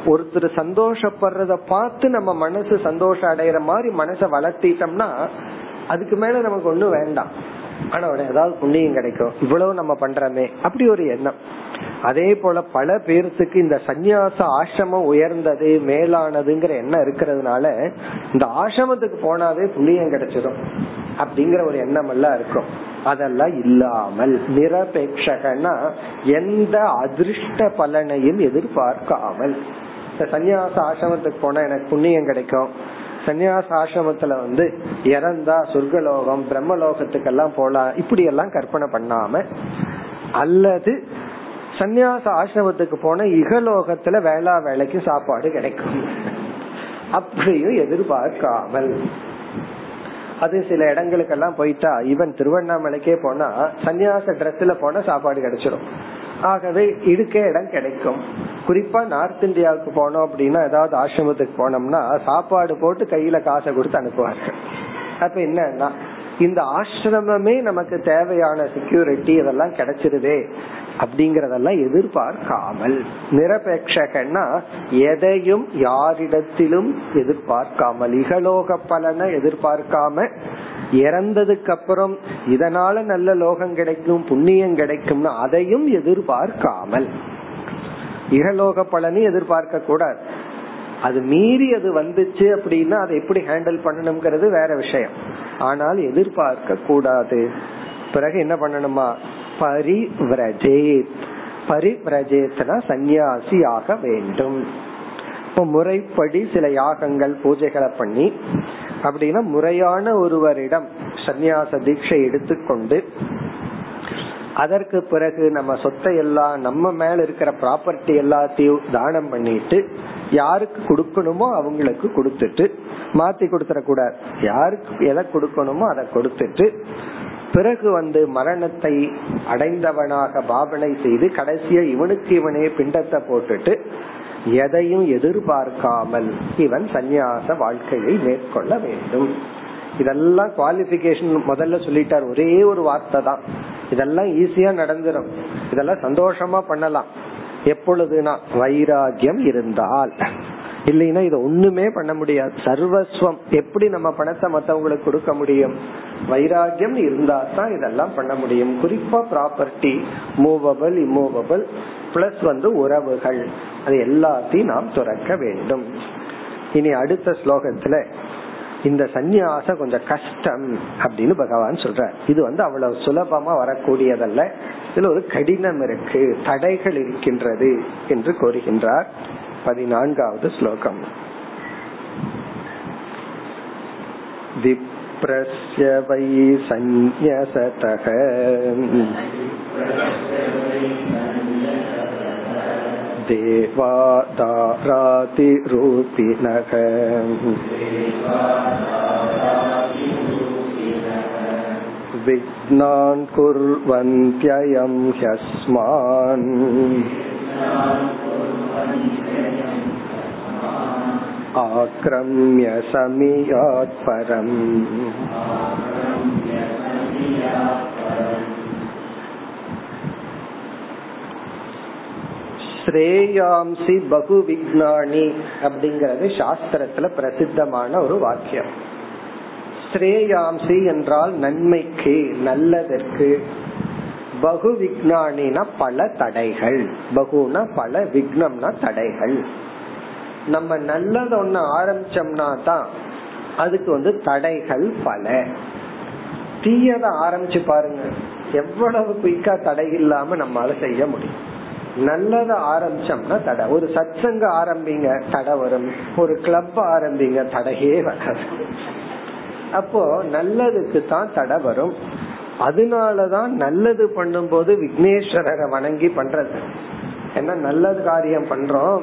ஒருத்தர் சந்தோஷப்படுறத பார்த்து நம்ம மனசு சந்தோஷம் அடையிற மாதிரி மனசை வளர்த்திட்டோம்னா அதுக்கு மேல நமக்கு ஒண்ணும் வேண்டாம். ஆனா உடனே ஏதாவது புண்ணியம் கிடைக்கும். இவ்வளவு நம்ம பண்றோமே. அப்படி ஒரு எண்ணம். அதே போல பல பேர்த்துக்கு இந்த சந்நியாச ஆசிரமம் உயர்ந்தது மேலானதுங்கிற எண்ணம் இருக்கிறதுனால இந்த ஆசிரமத்துக்கு போனாவே புண்ணியம் கிடைச்சிடும் அப்படிங்கிற ஒரு எண்ணம் எல்லாம் இருக்கும். அதெல்லாம் இல்லாமல் நிரபேட்சகனா எந்த அதிர்ஷ்ட பலனையும் எதிர்பார்க்காமல். இந்த சன்னியாச ஆசிரமத்துக்கு போனா எனக்கு புண்ணியம் கிடைக்கும். சன்னியாச ஆசிரமத்துல வந்து இறந்தா சொர்க்கலோகம் பிரம்மலோகத்துக்கெல்லாம் போலாம். இப்படி எல்லாம் கற்பனை பண்ணாம அல்லது சன்னியாச ஆசிரமத்துக்கு போன இகலோகத்துல வேளா வேலைக்கு சாப்பாடு கிடைக்கும். அப்படியும் எதிர்பார்க்காமல். அது சில இடங்களுக்கெல்லாம் போயிட்டா ஈவன் திருவண்ணாமலைக்கே போனா சன்னியாச ட்ரெஸ்ல போனா சாப்பாடு கிடைச்சிடும் ஆகவே இருக்க இடம் கிடைக்கும். குறிப்பா நார்த் இந்தியாவுக்கு போனோம் அப்படின்னா ஏதாவது ஆசிரமத்துக்கு போனோம்னா சாப்பாடு போட்டு கையில காசை கொடுத்து அனுப்புவார்கள். அப்ப என்னன்னா இந்த ஆசிரமமே நமக்கு தேவையான செக்யூரிட்டி இதெல்லாம் கிடைச்சிருதே. அப்படிங்கறதெல்லாம் எதிர்பார்க்காமல். நிரபேட்சகன்னா எதையும் யாரிடத்திலும் எதிர்பார்க்காமல். இகலோக பலனை எதிர்பார்க்காம இறந்ததுக்கு அப்புறம் இதனால நல்ல லோகம் கிடைக்கும் புண்ணியம் கிடைக்கும்னு அதையும் எதிர்பார்க்காமல். இகலோக பலனையும் எதிர்பார்க்க கூடாது. அது மீறி அது வந்துச்சு அப்படின்னா அதை எப்படி ஹேண்டில் பண்ணணுங்கிறது வேற விஷயம். ஆனால் எதிர்பார்க்க கூடாது. பிறகு என்ன பண்ணணுமா? பரிவிரஜேத். பரிவிரஜேத்னா சந்நியாசி ஆக வேண்டும். இப்போ முறைப்படி சில யாகங்கள் பூஜைகளை பண்ணி அப்படின்னா முறையான ஒருவரிடம் சந்நியாச தீட்சை எடுத்துக்கொண்டு அதற்கு பிறகு நம்ம சொத்தை எல்லாம் நம்ம மேல இருக்கிற ப்ராப்பர்ட்டி எல்லாத்தையும் தானம் பண்ணிட்டு யாருக்கு கொடுக்கணுமோ அவங்களுக்கு கொடுத்துட்டு மாத்தி கொடுத்துடக்கூடாது. யாருக்கு எதை கொடுக்கணுமோ அதை கொடுத்துட்டு பிறகு வந்து மரணத்தை அடைந்தவனாக பாவனை செய்து கடைசியா இவனுக்கு இவனே பிண்டத்தை போட்டுட்டு எதையும் எதிர்பார்க்காமல் இவன் சந்நியாச வாழ்க்கையை மேற்கொள்ள வேண்டும். இதெல்லாம் குவாலிபிகேஷன் முதல்ல சொல்லிட்டார். ஒரே ஒரு வார்த்தை தான். இதெல்லாம் ஈஸியா நடந்துடும் இதெல்லாம் சந்தோஷமா பண்ணலாம். எப்பொழுதுனா வைராகியம் இருந்தால். இல்லைன்னா இதை ஒண்ணுமே பண்ண முடியாது. சர்வஸ்வம். எப்படி நம்ம பணத்தை மத்தவங்களுக்கு கொடுக்க முடியும்? வைராகியம் இருந்தா தான் இதெல்லாம் பண்ண முடியும். குறிப்பா ப்ராப்பர்ட்டி மூவபிள் இம்மூவபிள் பிளஸ் வந்து உறவுகள். அது எல்லாத்தையும் நாம் துறக்க வேண்டும். இனி அடுத்த ஸ்லோகத்துல இந்த சந்நியாசம் கொஞ்சம் கஷ்டம் அப்படின்னு பகவான் சொல்ற இது வந்து அவ்வளவு சுலபமா வரக்கூடியதல்ல. இதுல ஒரு கடினம் இருக்கு. தடைகள் இருக்கின்றது என்று கூறுகின்றார். பதினான்காவது ஸ்லோகம் विप्रस्य वै सन्न्यसतः देवादारातिरूपिणः विघ्नान् कुर्वन्त्ययं ह्यस्मान् आक्रम्य समियात् परम् ஸ்ரேயாம்சி பகு விக்னானி அப்படிங்கறது சாஸ்திரத்துல பிரசித்தமான ஒரு வாக்கியம் ஸ்ரேயாம்சி என்றால் நன்மைக்கு நல்லதற்கு பகு விக்னானினா பல தடைகள். பகுனா பல விக்னம்னா தடைகள். நம்ம நல்லது ஒண்ணு ஆரம்பிச்சோம்னா தான் அதுக்கு வந்து தடைகள் பல. தீயத ஆரம்பிச்சு பாருங்க. எவ்வளவு குயிக்கா தடை இல்லாம நம்மளால செய்ய முடியும். நல்லத ஆரம்பிச்சோம்னா தடை. ஒரு சத்சங்க ஆரம்பிங்க தடை வரும். ஒரு கிளப் ஆரம்பிங்க தடையே வராது. அப்போ நல்லதுக்கு தான் தடை வரும். அதனாலதான் நல்லது பண்ணும்போது விக்னேஸ்வரரை வணங்கி பண்றது. ஏன்னா நல்லது காரியம் பண்றோம்.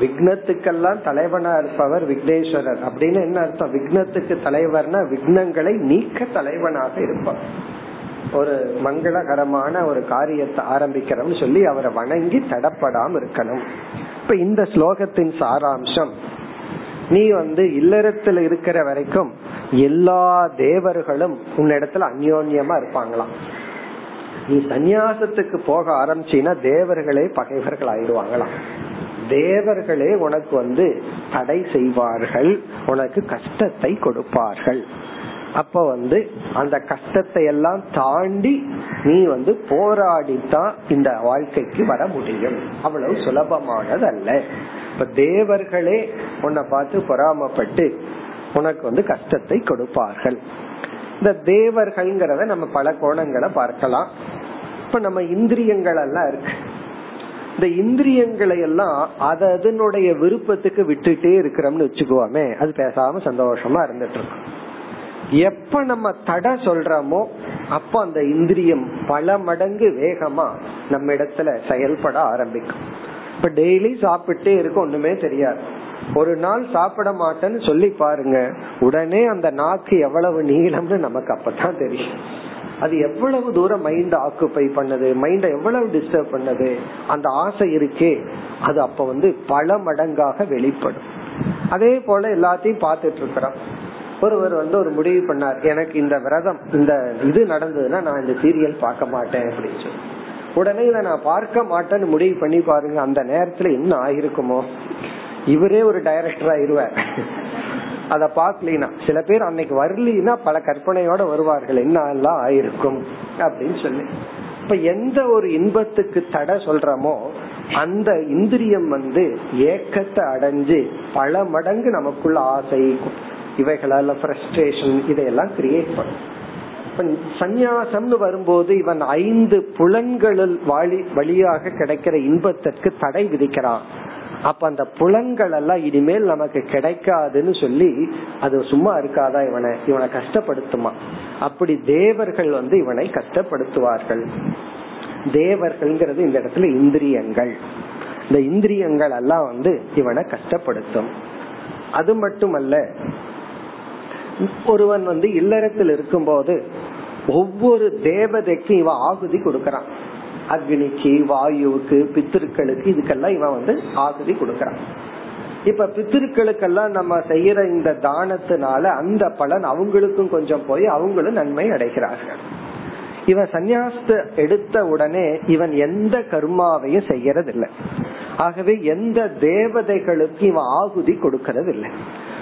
விக்னத்துக்கெல்லாம் தலைவனா இருப்பவர் விக்னேஸ்வரர். அப்படின்னு என்ன அர்த்தம்? விக்னத்துக்கு தலைவர்னா விக்னங்களை நீக்க தலைவனாக இருப்பார் ஒரு மங்களகரமான ஒரு காரியத்தை ஆரம்பிக்கிறோம்னு சொல்லி அவரை வணங்கி தடப்படாம இருக்கணும். இப்ப இந்த ஸ்லோகத்தின் சாராம்சம் நீ வந்து இல்லறத்துல இருக்கிற வரைக்கும் எல்லா தேவர்களும் உன்னிடத்துல அந்யோன்யமா இருப்பாங்களாம். நீ சந்நியாசத்துக்கு போக ஆரம்பிச்சீன்னா தேவர்களே பகைவர்கள் ஆயிடுவாங்களாம். தேவர்களே உனக்கு வந்து தடை செய்வார்கள் உனக்கு கஷ்டத்தை கொடுப்பார்கள். அப்ப வந்து அந்த கஷ்டத்தை எல்லாம் தாண்டி நீ வந்து போராடித்தான் இந்த வாழ்க்கைக்கு வர முடியும். அவ்வளவு சுலபமானது அல்ல இப்ப தேவர்களே உன்னை பார்த்து பொறாமப்பட்டு உனக்கு வந்து கஷ்டத்தை கொடுப்பார்கள். இந்த தேவர்கள்ங்கிறத நம்ம பல கோணங்களை பார்க்கலாம். இப்ப நம்ம இந்திரியங்கள் எல்லாம் இருக்கு. இந்த இந்திரியங்களை எல்லாம் அது அதனுடைய விருப்பத்துக்கு விட்டுட்டே இருக்கிறோம்னு வச்சுக்குவோமே அது பேசாம சந்தோஷமா இருந்துட்டு இருக்கும். எப்ப நம்ம தடை சொல்றோமோ அப்ப அந்த இந்திரியம் பல மடங்கு வேகமா நம்ம இடத்துல செயல்பட ஆரம்பிக்கும். இப்ப டெய்லி சாப்பிட்டே இருக்கும் ஒண்ணுமே தெரியாது. ஒரு நாள் சாப்பிட மாட்டேன்னு சொல்லி பாருங்க. உடனே அந்த நாக்கு எவ்வளவு நீளம்னு நமக்கு அப்பதான் தெரியும். அது எவ்வளவு தூரம் மைண்ட் ஆக்குப்பை பண்ணது மைண்ட எவ்வளவு டிஸ்டர்ப் பண்ணது அந்த ஆசை இருக்கே அது அப்ப வந்து பல மடங்காக வெளிப்படும். அதே போல எல்லாத்தையும் பார்த்துட்டு இருக்கிறோம். ஒருவர் வந்து ஒரு முடிவு பண்ணார் எனக்கு இந்த விரதம் இந்த இது நடந்ததுன்னா நான் இந்த சீரியல் பார்க்க மாட்டேன் அப்படின்னு சொல்லி. உடனே இதை நான் பார்க்க மாட்டேன்னு முடிவு பண்ணி பாருங்க அந்த நேரத்துல என்ன ஆயிருக்குமோ இவரே ஒரு டைரக்டர் ஆயிருவார் அத பாக்கலீனா சில பேர் அன்னைக்கு வரலீனா பல கற்பனையோட வருவார்கள். என்ன எல்லாம் ஆயிருக்கும் அப்படின்னு சொல்லி. இப்ப எந்த ஒரு இன்பத்துக்கு தடை சொல்றமோ அந்த இந்திரியம் வந்து ஏக்கத்தை அடைஞ்சு பல மடங்கு நமக்குள்ள ஆசை இவைகளால ஃப்ரஸ்ட்ரேஷன் இதையெல்லாம் கிரியேட் பண்ணும். சந்நியாசம்னு வரும்போது இவன் ஐந்து புலன்களில் வழி வழியாக கிடைக்கிற இன்பத்திற்கு தடை விதிக்கிறான். அப்ப அந்த புலன்கள் எல்லாம் இனிமேல் நமக்கு கிடைக்காதுன்னு சொல்லி அது சும்மா இருக்காதா இவனை? இவனை கஷ்டப்படுத்துமா? அப்படி தேவர்கள் வந்து இவனை கஷ்டப்படுத்துவார்கள். தேவர்கள்ங்கிறது இந்த இடத்துல இந்திரியங்கள். இந்த இந்திரியங்கள் எல்லாம் வந்து இவனை கஷ்டப்படுத்தும். அது மட்டுமல்ல ஒருவன் வந்து இல்லறத்தில் இருக்கும்போது ஒவ்வொரு தேவதைக்கும் இவன் ஆகுதி கொடுக்கறான். அக்னிக்கு வாயுவுக்கு பித்திருக்களுக்கு இதுக்கெல்லாம் இவன் வந்து ஆகுதி கொடுக்கறான். இப்ப பித்திருக்களுக்கெல்லாம் நம்ம செய்யற இந்த தானத்தினால அந்த பலன் அவங்களுக்கும் கொஞ்சம் போய் அவங்களும் நன்மை அடைகிறார்கள். இவன் சந்நியாசத்தை எடுத்த உடனே இவன் எந்த கர்மாவையும் செய்யறதில்லை. ஆகவே எந்த தேவதைகளுக்கு இவன் ஆகுதி கொடுக்கறது இல்லை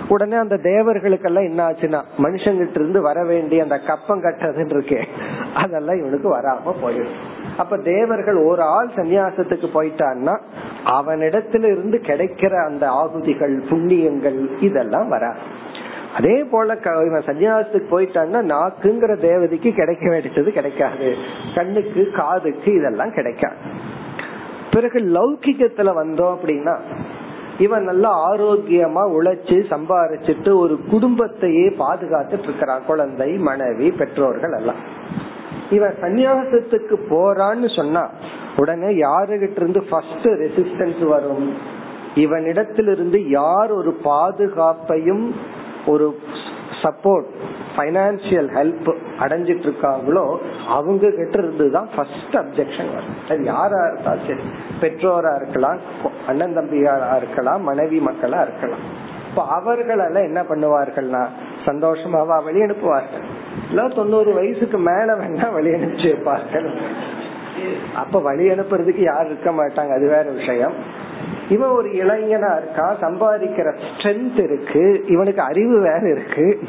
உடனே அந்த தேவர்களுக்கெல்லாம் என்ன ஆச்சுன்னா மனுஷங்கிட்ட இருந்து வர வேண்டிய அந்த கப்பம் கட்டுறதுன்னு இருக்கே அதெல்லாம் இவனுக்கு வராம போயிடும் அப்ப தேவர்கள் ஒரு ஆள் சன்னியாசத்துக்கு போயிட்டான்னா அவனிடத்துல இருந்து கிடைக்கிற அந்த ஆகுதிகள் புண்ணியங்கள் இதெல்லாம் வரா அதே போல இவன் சன்னியாசத்துக்கு போயிட்டான்னா நாக்குங்கிற தேவதைக்கு கிடைக்க வேண்டியது கிடைக்காது. கண்ணுக்கு காதுக்கு இதெல்லாம் கிடைக்காது. பிறகு லௌகிகத்துல வந்தோம் அப்படின்னா இவன் நல்லா ஆரோக்கியமா உழைச்சு சம்பாரிச்சிட்டு ஒரு குடும்பத்தையே பாதுகாத்துட்டு இருக்கிறான். குழந்தை மனைவி பெற்றோர்கள் எல்லாம். இவன் சன்னியாசத்துக்கு போறான்னு சொன்னா உடனே யாருகிட்ட இருந்து ஃபர்ஸ்ட் ரெசிஸ்டன்ஸ் வரும்? இவனிடத்திலிருந்து யார் ஒரு பாதுகாப்பையும் ஒரு சப்போர்ட் பைனான்சியல் ஹெல்ப் அடைஞ்சிட்டு இருக்காங்களோ அவங்க கிட்ட இருந்து தான் ஃபர்ஸ்ட் அப்செக்ஷன் வரும். அது யாரா இருந்தாலும் சரி பெற்றோரா இருக்கலாம் அண்ணன் தம்பியாரா இருக்கலாம் மனைவி மக்களா இருக்கலாம். இப்ப அவர்கள் எல்லாம் என்ன பண்ணுவார்கள்னா சந்தோஷமாவா வழி அனுப்புவார்கள். இல்ல தொண்ணூறு வயசுக்கு மேல வேணா வழி அனுப்பிச்சு வைப்பார்கள். அப்ப வழி அனுப்புறதுக்கு யாரும் இருக்க மாட்டாங்க அது வேற விஷயம். இவன் ஒரு இளைஞனா இருக்கா? சம்பாதிக்கிற ஸ்ட்ரென்த் இருக்கு. இவனுக்கு அறிவு வேற இருக்கு.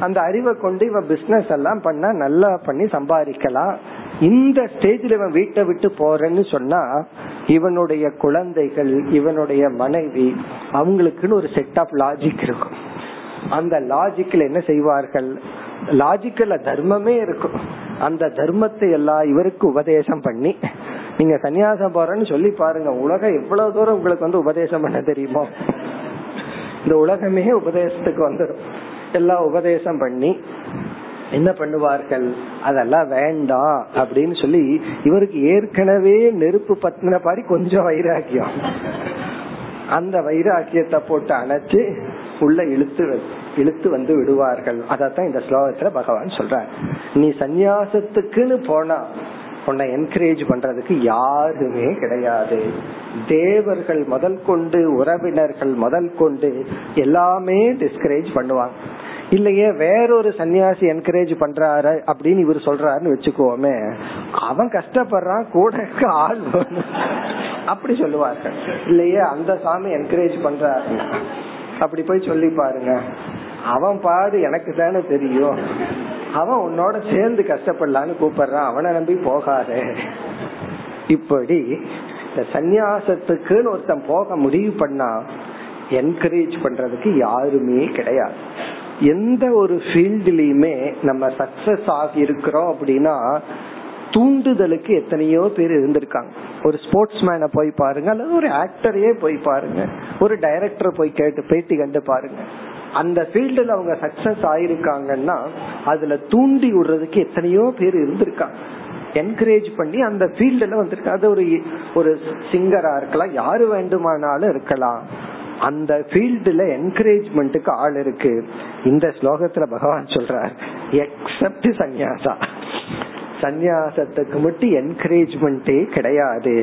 அந்த அறிவை கொண்டு இவன் பிசினஸ் எல்லாம் பண்ணா நல்லா பண்ணி சம்பாதிக்கலாம். இந்த ஸ்டேஜ்ல இவன் வீட்டை விட்டு போறேன்னு சொன்னா இவனுடைய குழந்தைகள் இவனுடைய மனைவி அவங்களுக்குன்னு ஒரு செட் ஆஃப் லாஜிக் இருக்கும். அந்த லாஜிக்ல என்ன செய்வார்கள்? லாஜிக்கல்ல தர்மமே இருக்கும். அந்த தர்மத்தை எல்லாம் இவருக்கு உபதேசம் பண்ணி நீங்க சன்னியாசம் போறேன்னு சொல்லி பாருங்க உலகம் எவ்வளவு தூரம் உங்களுக்கு வந்து உபதேசம் பண்ண தெரியுமோ? இந்த உலகமே உபதேசத்துக்கு வந்துடும் எல்லாம் உபதேசம் பண்ணி என்ன பண்ணுவார்கள்? அதெல்லாம் வேண்டாம் அப்படின்னு சொல்லி இவருக்கு ஏற்கனவே நெருப்பு பத்தின பாரி கொஞ்சம் வைராக்கியம். அந்த வைராக்கியத்தை போட்டு அணைச்சு உள்ள இழுத்து இழுத்து வந்து விடுவார்கள். அதான் இந்த ஸ்லோகத்துல பகவான் சொல்றார். நீ சந்நியாசத்துக்குன்னு போனா உன்னை என்கரேஜ் பண்றதுக்கு யாருமே கிடையாது. தேவர்கள் முதல் கொண்டு உறவினர்கள் முதல் கொண்டு எல்லாமே டிஸ்கரேஜ் பண்ணுவாங்க. இல்லையே வேறொரு சன்னியாசி என்கரேஜ் பண்றாரு அப்படின்னு இவர் சொல்றாருன்னு வச்சுக்கோமே அவன் கஷ்டப்படுறான் கூட ஆள் அப்படி சொல்லுவார்கள். இல்லையே அந்த சாமி என்கரேஜ் பண்றாரு அப்படி போய் சொல்லி பாருங்க. அவன் பாடு எனக்கு தானே தெரியும். அவன் உன்னோட சேர்ந்து கஷ்டப்படலான்னு கூப்பிடுறான். அவனை நம்பி போகாத. இப்படி இந்த சந்நியாசத்துக்குன்னு ஒருத்தன் போக முடிவு பண்ணா என்கரேஜ் பண்றதுக்கு யாருமே கிடையாது. எந்த ஒரு ஃபீல்ட்லயுமே நம்ம சக்சஸ் ஆகி இருக்கிறோம் அப்படின்னா தூண்டுதலுக்கு எத்தனையோ பேர் இருந்திருக்காங்க. ஒரு ஸ்போர்ட்ஸ் மேனை போய் பாருங்க அல்லது ஒரு ஆக்டரையே போய் பாருங்க. ஒரு டைரக்டரை போய் கேட்டு பேட்டி கண்டு பாருங்க. அந்த ஃபீல்டுல அவங்க சக்சஸ் ஆயிருக்காங்கன்னா அதுல தூண்டி விடுறதுக்கு எத்தனையோ பேர் இருந்திருக்காங்க. என்கரேஜ் பண்ணி அந்த ஃபீல்டுல வந்திருக்கு அது ஒரு ஒரு சிங்கரா இருக்கலாம் யாரு வேண்டுமானாலும் இருக்கலாம். அந்த ஃபீல்டுல என்கரேஜ்மெண்ட்டுக்கு ஆள் இருக்கு. இந்த ஸ்லோகத்துல பகவான் சொல்றார் எக்ஸப்ட் சந்நியாசா சந்நியாசத்துக்கு மட்டும் என்கரேஜ்மெண்டே கிடையாது.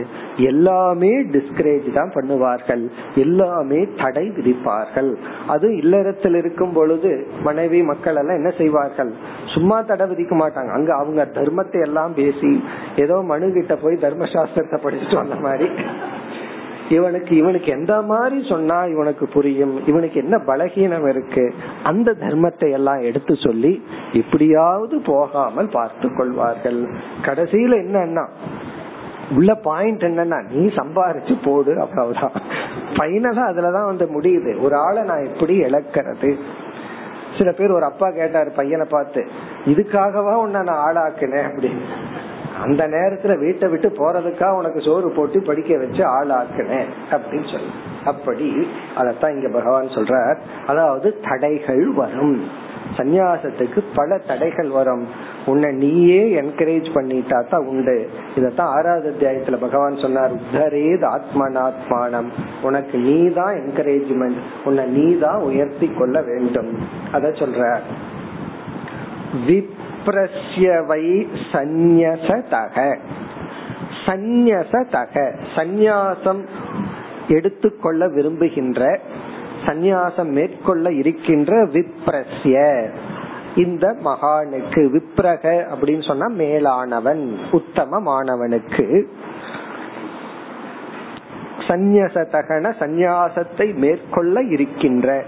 எல்லாமே டிஸ்கரேஜ் தான் பண்ணுவார்கள். எல்லாமே தடை விதிப்பார்கள். அது இல்லறத்தில் இருக்கும் பொழுது மனைவி மக்கள் எல்லாம் என்ன செய்வார்கள்? சும்மா தடை விதிக்க மாட்டாங்க. அங்க அவங்க தர்மத்தை எல்லாம் பேசி ஏதோ மனு கிட்ட போய் தர்மசாஸ்திரத்தை படிச்சுட்டு வந்த மாதிரி இவனுக்கு இவனுக்கு எந்த மாதிரி சொன்னா இவனுக்கு புரியும்? இவனுக்கு என்ன பலகீனம் இருக்கு? அந்த தர்மத்தை எல்லாம் எடுத்து சொல்லி இப்படியாவது போகாமல் பார்த்து கொள்வார்கள். கடைசியில என்னன்னா உள்ள பாயிண்ட் என்னன்னா நீ சம்பாரிச்சு போடு அவ்வளவுதான். பைனலா அதுலதான் வந்து முடியுது. ஒரு ஆளை நான் எப்படி இழக்கிறது? சில பேர் ஒரு அப்பா கேட்டாரு பையனை பார்த்து இதுக்காகவா உன்னை நான் ஆளாக்குனேன்? அப்படின்னு. அந்த நேரத்துல வீட்டை விட்டு போறதுக்கா உனக்கு சோறு போட்டு படிக்க வச்சு ஆளாக்குனேன் அப்படின்னு சொல்லு. அப்படி அதத்தான் இங்க பகவான் சொல்றார். அதாவது தடைகள் வரும். சந்நியாசத்துக்கு பல தடைகள் வரும். உன்னை நீயே என்கரேஜ் பண்ணிட்டா தான் உண்டு. இதத்தான் ஆறாவது அத்தியாயத்துல பகவான் சொன்னார். உத்தரேத் ஆத்மனாத்மானம். உனக்கு நீ தான் என்கரேஜ்மெண்ட் உன்னை நீ தான் உயர்த்தி கொள்ள வேண்டும். அத சொல்ற விப்ரஸ்யவை சந்நியசதக. சந்நியசதக. சந்நியாசம் எடுத்துக்கொள்ள விரும்புகின்ற சந்நியாசம் மேற்கொள்ள இருக்கின்ற விப்ரஸ்ய. இந்த மகானுக்கு விப்ரக அப்படின்னு சொன்னா மேலானவன் உத்தமமானவனுக்கு. சந்நியசதகன சந்நியாசத்தை மேற்கொள்ள இருக்கின்ற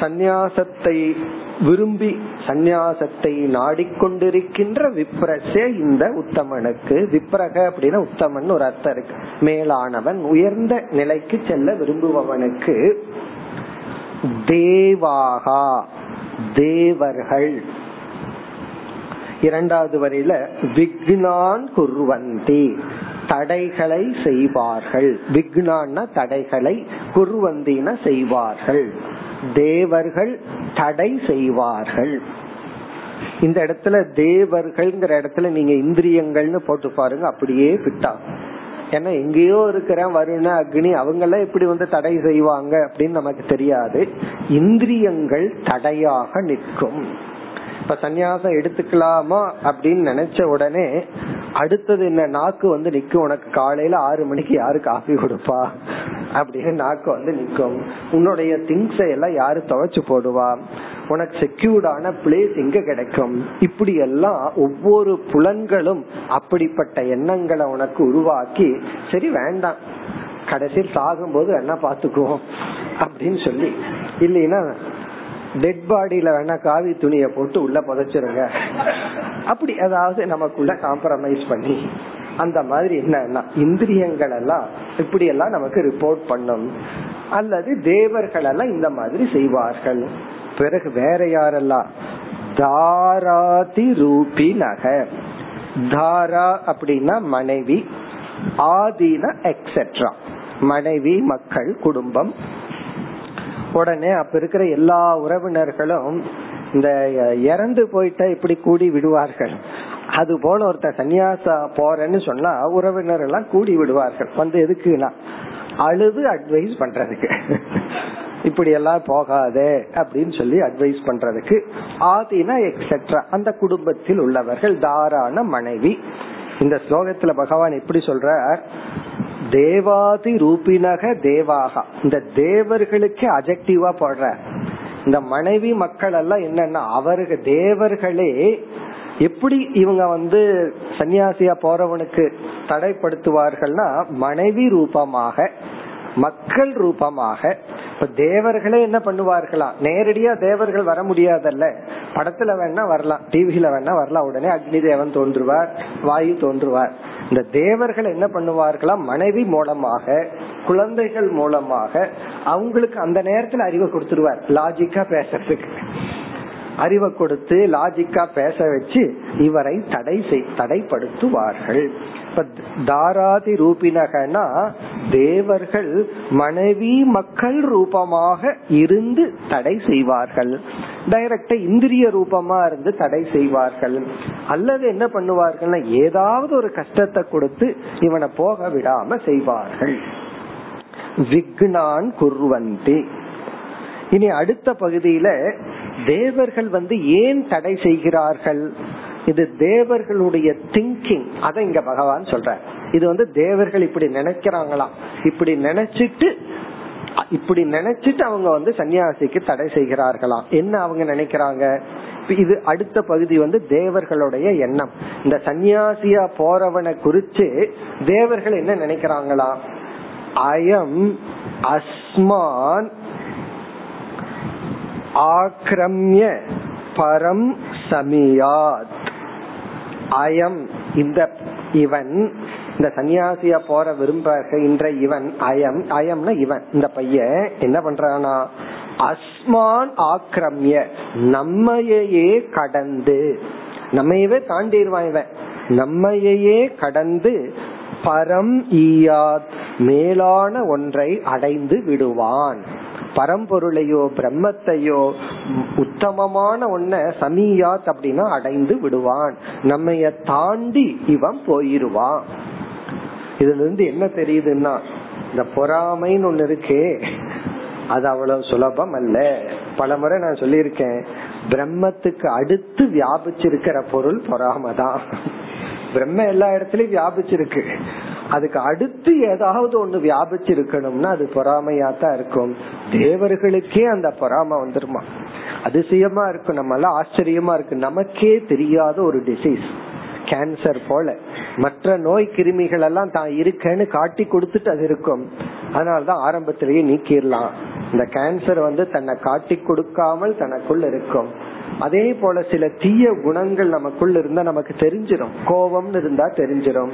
சந்நியாசத்தை விரும்பி சந்நியாசத்தை நாடிக்கொண்டிருக்கின்ற விப்ரசே இந்த உத்தமனுக்கு. விப்ரக அப்படின்னா உத்தமன் ஒரு அர்த்தம் இருக்கு. மேலானவன் உயர்ந்த நிலைக்கு செல்ல விரும்புபவனுக்கு தேவாகா தேவர்கள். இரண்டாவது வரையில விக்னான் குர்வந்தி தடைகளை செய்வார்கள். விக்னான்னா தடைகளை குர்வந்தின செய்வார்கள். தேவர்கள் தடை செய்வார்கள். இந்த இடத்துல தேவர்கள்ங்கிற இடத்துல நீங்க இந்திரியங்கள்னு போட்டு பாருங்க அப்படியே பிட்டா ஏன்னா எங்கேயோ இருக்கிற வருண அக்னி அவங்க எல்லாம் எப்படி வந்து தடை செய்வாங்க அப்படின்னு நமக்கு தெரியாது. இந்திரியங்கள் தடையாக நிற்கும். இப்ப சன்னியாசம் எடுத்துக்கலாமா அப்படின்னு நினைச்ச உடனே அடுத்தது என்ன? நாக்கு வந்து நிக்கும். உனக்கு காலையில ஆறு மணிக்கு யாரு காஃபி கொடுப்பா? அப்படின்னு நாக்கு வந்து நிக்கும். உன்னுடைய திங்ஸ் எல்லாம் யாரு துவைச்சு போடுவா? உனக்கு செக்யூர்டான பிளேஸ் எங்க கிடைக்கும்? இப்படி எல்லாம் ஒவ்வொரு புலன்களும் அப்படிப்பட்ட எண்ணங்களை உனக்கு உருவாக்கி சரி வேண்டாம். கடைசியில் சாகும் போது என்ன பாத்துக்குவோம் அப்படின்னு சொல்லி இல்லைன்னா டெட் பாடியில வேணா காவி துணிய போட்டு உள்ள புதைச்சிருங்க. அப்படி அதாவது நமக்குள்ள காம்ப்ரமைஸ் பண்ணி அந்த மாதிரி என்னன்னா இந்திரியங்கள் எல்லாம் இப்படி எல்லாம் நமக்கு ரிப்போர்ட் பண்ணும். அல்லது தேவர்கள் எல்லாம் இந்த மாதிரி செய்வார்கள். பிறகு வேற யாரெல்லாம்? தாராதி ரூபி நக தாரா அப்படின்னா மனைவி ஆதீன எக்ஸெட்ரா மனைவி மக்கள் குடும்பம். உடனே அப்ப இருக்கிற எல்லா உறவினர்களும் இந்த இறந்து போயிட்டா இப்படி கூடி விடுவார்கள். அது போல ஒருத்த சன்னியாசா போறேன்னு சொன்னா உறவினர் எல்லாம் கூடி விடுவார்கள். வந்து எதுக்குன்னா அழுது அட்வைஸ் பண்றதுக்கு. இப்படி எல்லாம் போகாதே அப்படின்னு சொல்லி அட்வைஸ் பண்றதுக்கு. ஆதினா எக்ஸெட்ரா அந்த குடும்பத்தில் உள்ளவர்கள் தாராண மனைவி. இந்த ஸ்லோகத்துல பகவான் எப்படி சொல்றார். தேவாதி ரூபினக தேவாகா. இந்த தேவர்களுக்கு அஜெக்டிவா போடுற. இந்த மனைவி மக்கள் எல்லாம் என்னன்னா அவர்கள் தேவர்களே எப்படி இவங்க வந்து சன்னியாசியா போறவனுக்கு தடைப்படுத்துவார்கள்னா மனைவி ரூபமாக மக்கள் ரூபமாக இப்ப தேவர்களே என்ன பண்ணுவார்களா? நேரடியா தேவர்கள் வர முடியாதல்ல. படத்துல வேணா வரலாம் டிவியில வேணா வரலாம். உடனே அக்னி தேவன் தோன்றுவார் வாயு தோன்றுவார். இந்த தேவர்கள் என்ன பண்ணுவார்களா? மனைவி மூலமாக குழந்தைகள் மூலமாக அவங்களுக்கு அந்த நேரத்துல அறிவை கொடுத்துருவார். லாஜிக்கா பேசுறதுக்கு. அறிவை கொடுத்து லாஜிக்கா பேச வச்சு இவரை தடை தடைப்படுத்துவார்கள். இப்ப தாராதி ரூபினகனா தேவர்கள் மனைவி மக்கள் ரூபமாக இருந்து தடை செய்வார்கள். டைரக்டா இந்திரிய ரூபமா இருந்து தடை செய்வார்கள். அல்லது என்ன பண்ணுவார்கள்னா ஏதாவது ஒரு கஷ்டத்தை கொடுத்து இவனை போக விடாம செய்வார்கள். விக்னான் குர்வந்தி. இனி அடுத்த பகுதியில தேவர்கள் வந்து ஏன் தடை செய்கிறார்கள்? இது தேவர்களுடைய திங்கிங் அதை இங்க பகவான் சொல்ற இது வந்து தேவர்கள் இப்படி நினைக்கிறாங்களாம். இப்படி நினைச்சிட்டு இப்படி நினைச்சிட்டு அவங்க வந்து சன்னியாசிக்கு தடை செய்கிறார்களாம். என்ன அவங்க நினைக்கிறாங்க? இது அடுத்த பகுதி வந்து தேவர்களுடைய எண்ணம். இந்த சன்னியாசியா போறவனை குறிச்சு தேவர்கள் என்ன நினைக்கிறாங்களா? அயம் அஸ்மான் ஆக்ரம்ய பரம் சமியாத். அயம் இந்த இவன் இந்த சன்னியாசிய போற விரும்புகின்ற இவன் அயம் அயம்னா இவன் இந்த பையன் என்ன பண்றானா? அஸ்மான் ஆக்கிரமிய நம்மையே கடந்து நம்மையவே தாண்டிடுவான் இவன். நம்மையே கடந்து பரம் ஈயாத் மேலான ஒன்றை அடைந்து விடுவான். பரம்பொருளையோ பிரம்மத்தையோ உத்தமமான ஒன்ன சமியாத் அப்படின்னா அடைந்து விடுவான். நம்மைய தாண்டி இவன் போயிருவான். இதுல இருந்து என்ன தெரியுதுன்னா இந்த பொறாமைன்னு ஒண்ணு இருக்கே அது அவ்வளவு சுலபம் அல்ல. பல முறை நான் சொல்லியிருக்கேன் பிரம்மத்துக்கு அடுத்து வியாபிச்சிருக்கிற பொருள் பொறாம தான் பிரம்ம எல்லா இடத்துலயும் வியாபிச்சிருக்கு. அதுக்கு அடுத்து ஏதாவது ஒண்ணு வியாபிச்சிருக்கணும்னா அது பொறாமையா தான் இருக்கும். தேவர்களுக்கே அந்த பொறாம வந்துருமா? அதிசயமா இருக்கும். நம்ம எல்லாம் ஆச்சரியமா இருக்கு. நமக்கே தெரியாத ஒரு டிசீஸ் கேன்சர் போல. மற்ற நோய் கிருமிகள் எல்லாம் தான் இருக்கேன்னு காட்டி கொடுத்துட்டு அது இருக்கும். அதனாலதான் ஆரம்பத்திலேயே நீக்கிடலாம். இந்த கேன்சர் வந்து தன்னை காட்டி கொடுக்காமல் தனக்குள் இருக்கும். அதே போல சில தீய குணங்கள் நமக்குள்ள இருந்தா நமக்கு தெரிஞ்சிடும் கோபம்னு இருந்தா தெரிஞ்சிடும்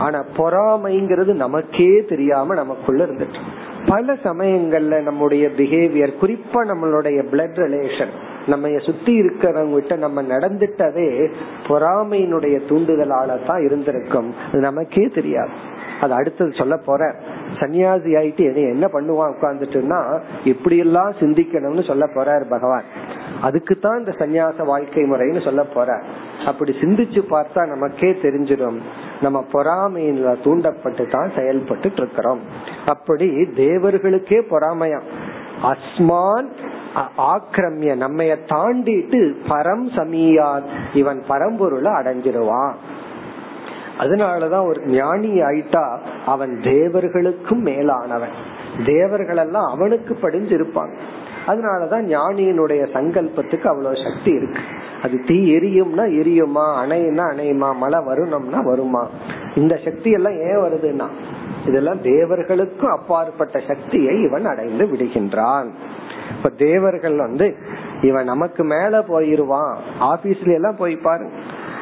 ஆனா பொறாமைங்கிறது நமக்கே தெரியாம நமக்குள்ள இருந்துட்டு. பல சமயங்கள்ல நம்முடைய பிஹேவியர் குறிப்பா நம்மளுடைய பிளட் ரிலேஷன் நம்ம சுத்தி இருக்கிறவங்க கிட்ட நம்ம நடந்துட்டதே பொறாமையினுடைய தூண்டுதலால தான் இருந்திருக்கும். அது நமக்கே தெரியாது. அது அடுத்தது சொல்ல போற. சன்னியாசி ஆயிட்டு என்ன பண்ணுவான் உட்கார்ந்துட்டுன்னா இப்படி எல்லாம் சிந்திக்கணும்னு சொல்ல போறார் பகவான். அதுக்குதான் இந்த சன்னியாச வாழ்க்கை முறைன்னு சொல்ல போற. அப்படி சிந்திச்சு பார்த்தா நமக்கே தெரிஞ்சிடும். நம்ம பொறாமையில தூண்டப்பட்டு தான் செயல்பட்டு இருக்கிறோம் அப்படி தேவர்களுக்கே பொறாமையா. அஸ்மான் ஆக்கிரமிய நம்மைய தாண்டிட்டு பரம் சமியார் இவன் பரம்பொருளை அடைஞ்சிருவான் அதனாலதான் ஒரு ஞானி ஆயிட்டா அவன் தேவர்களுக்கும் மேலானவன். தேவர்கள் எல்லாம் அவனுக்கு படிஞ்சிருப்பாங்க. அதனாலதான் ஞானியினுடைய சங்கல்பத்துக்கு அவ்வளவு சக்தி இருக்கு. அது தீ எரியும்னா எரியுமா அணையும்னா அணையுமா மழை வருணும்னா வருமா? இந்த சக்தி எல்லாம் ஏன் வருதுன்னா இதெல்லாம் தேவர்களுக்கும் அப்பாற்பட்ட சக்தியை இவன் அடைந்து விடுகின்றான். இப்ப தேவர்கள் வந்து இவன் நமக்கு மேல போயிருவான் ஆபீஸ்ல எல்லாம் போய் பாருங்க.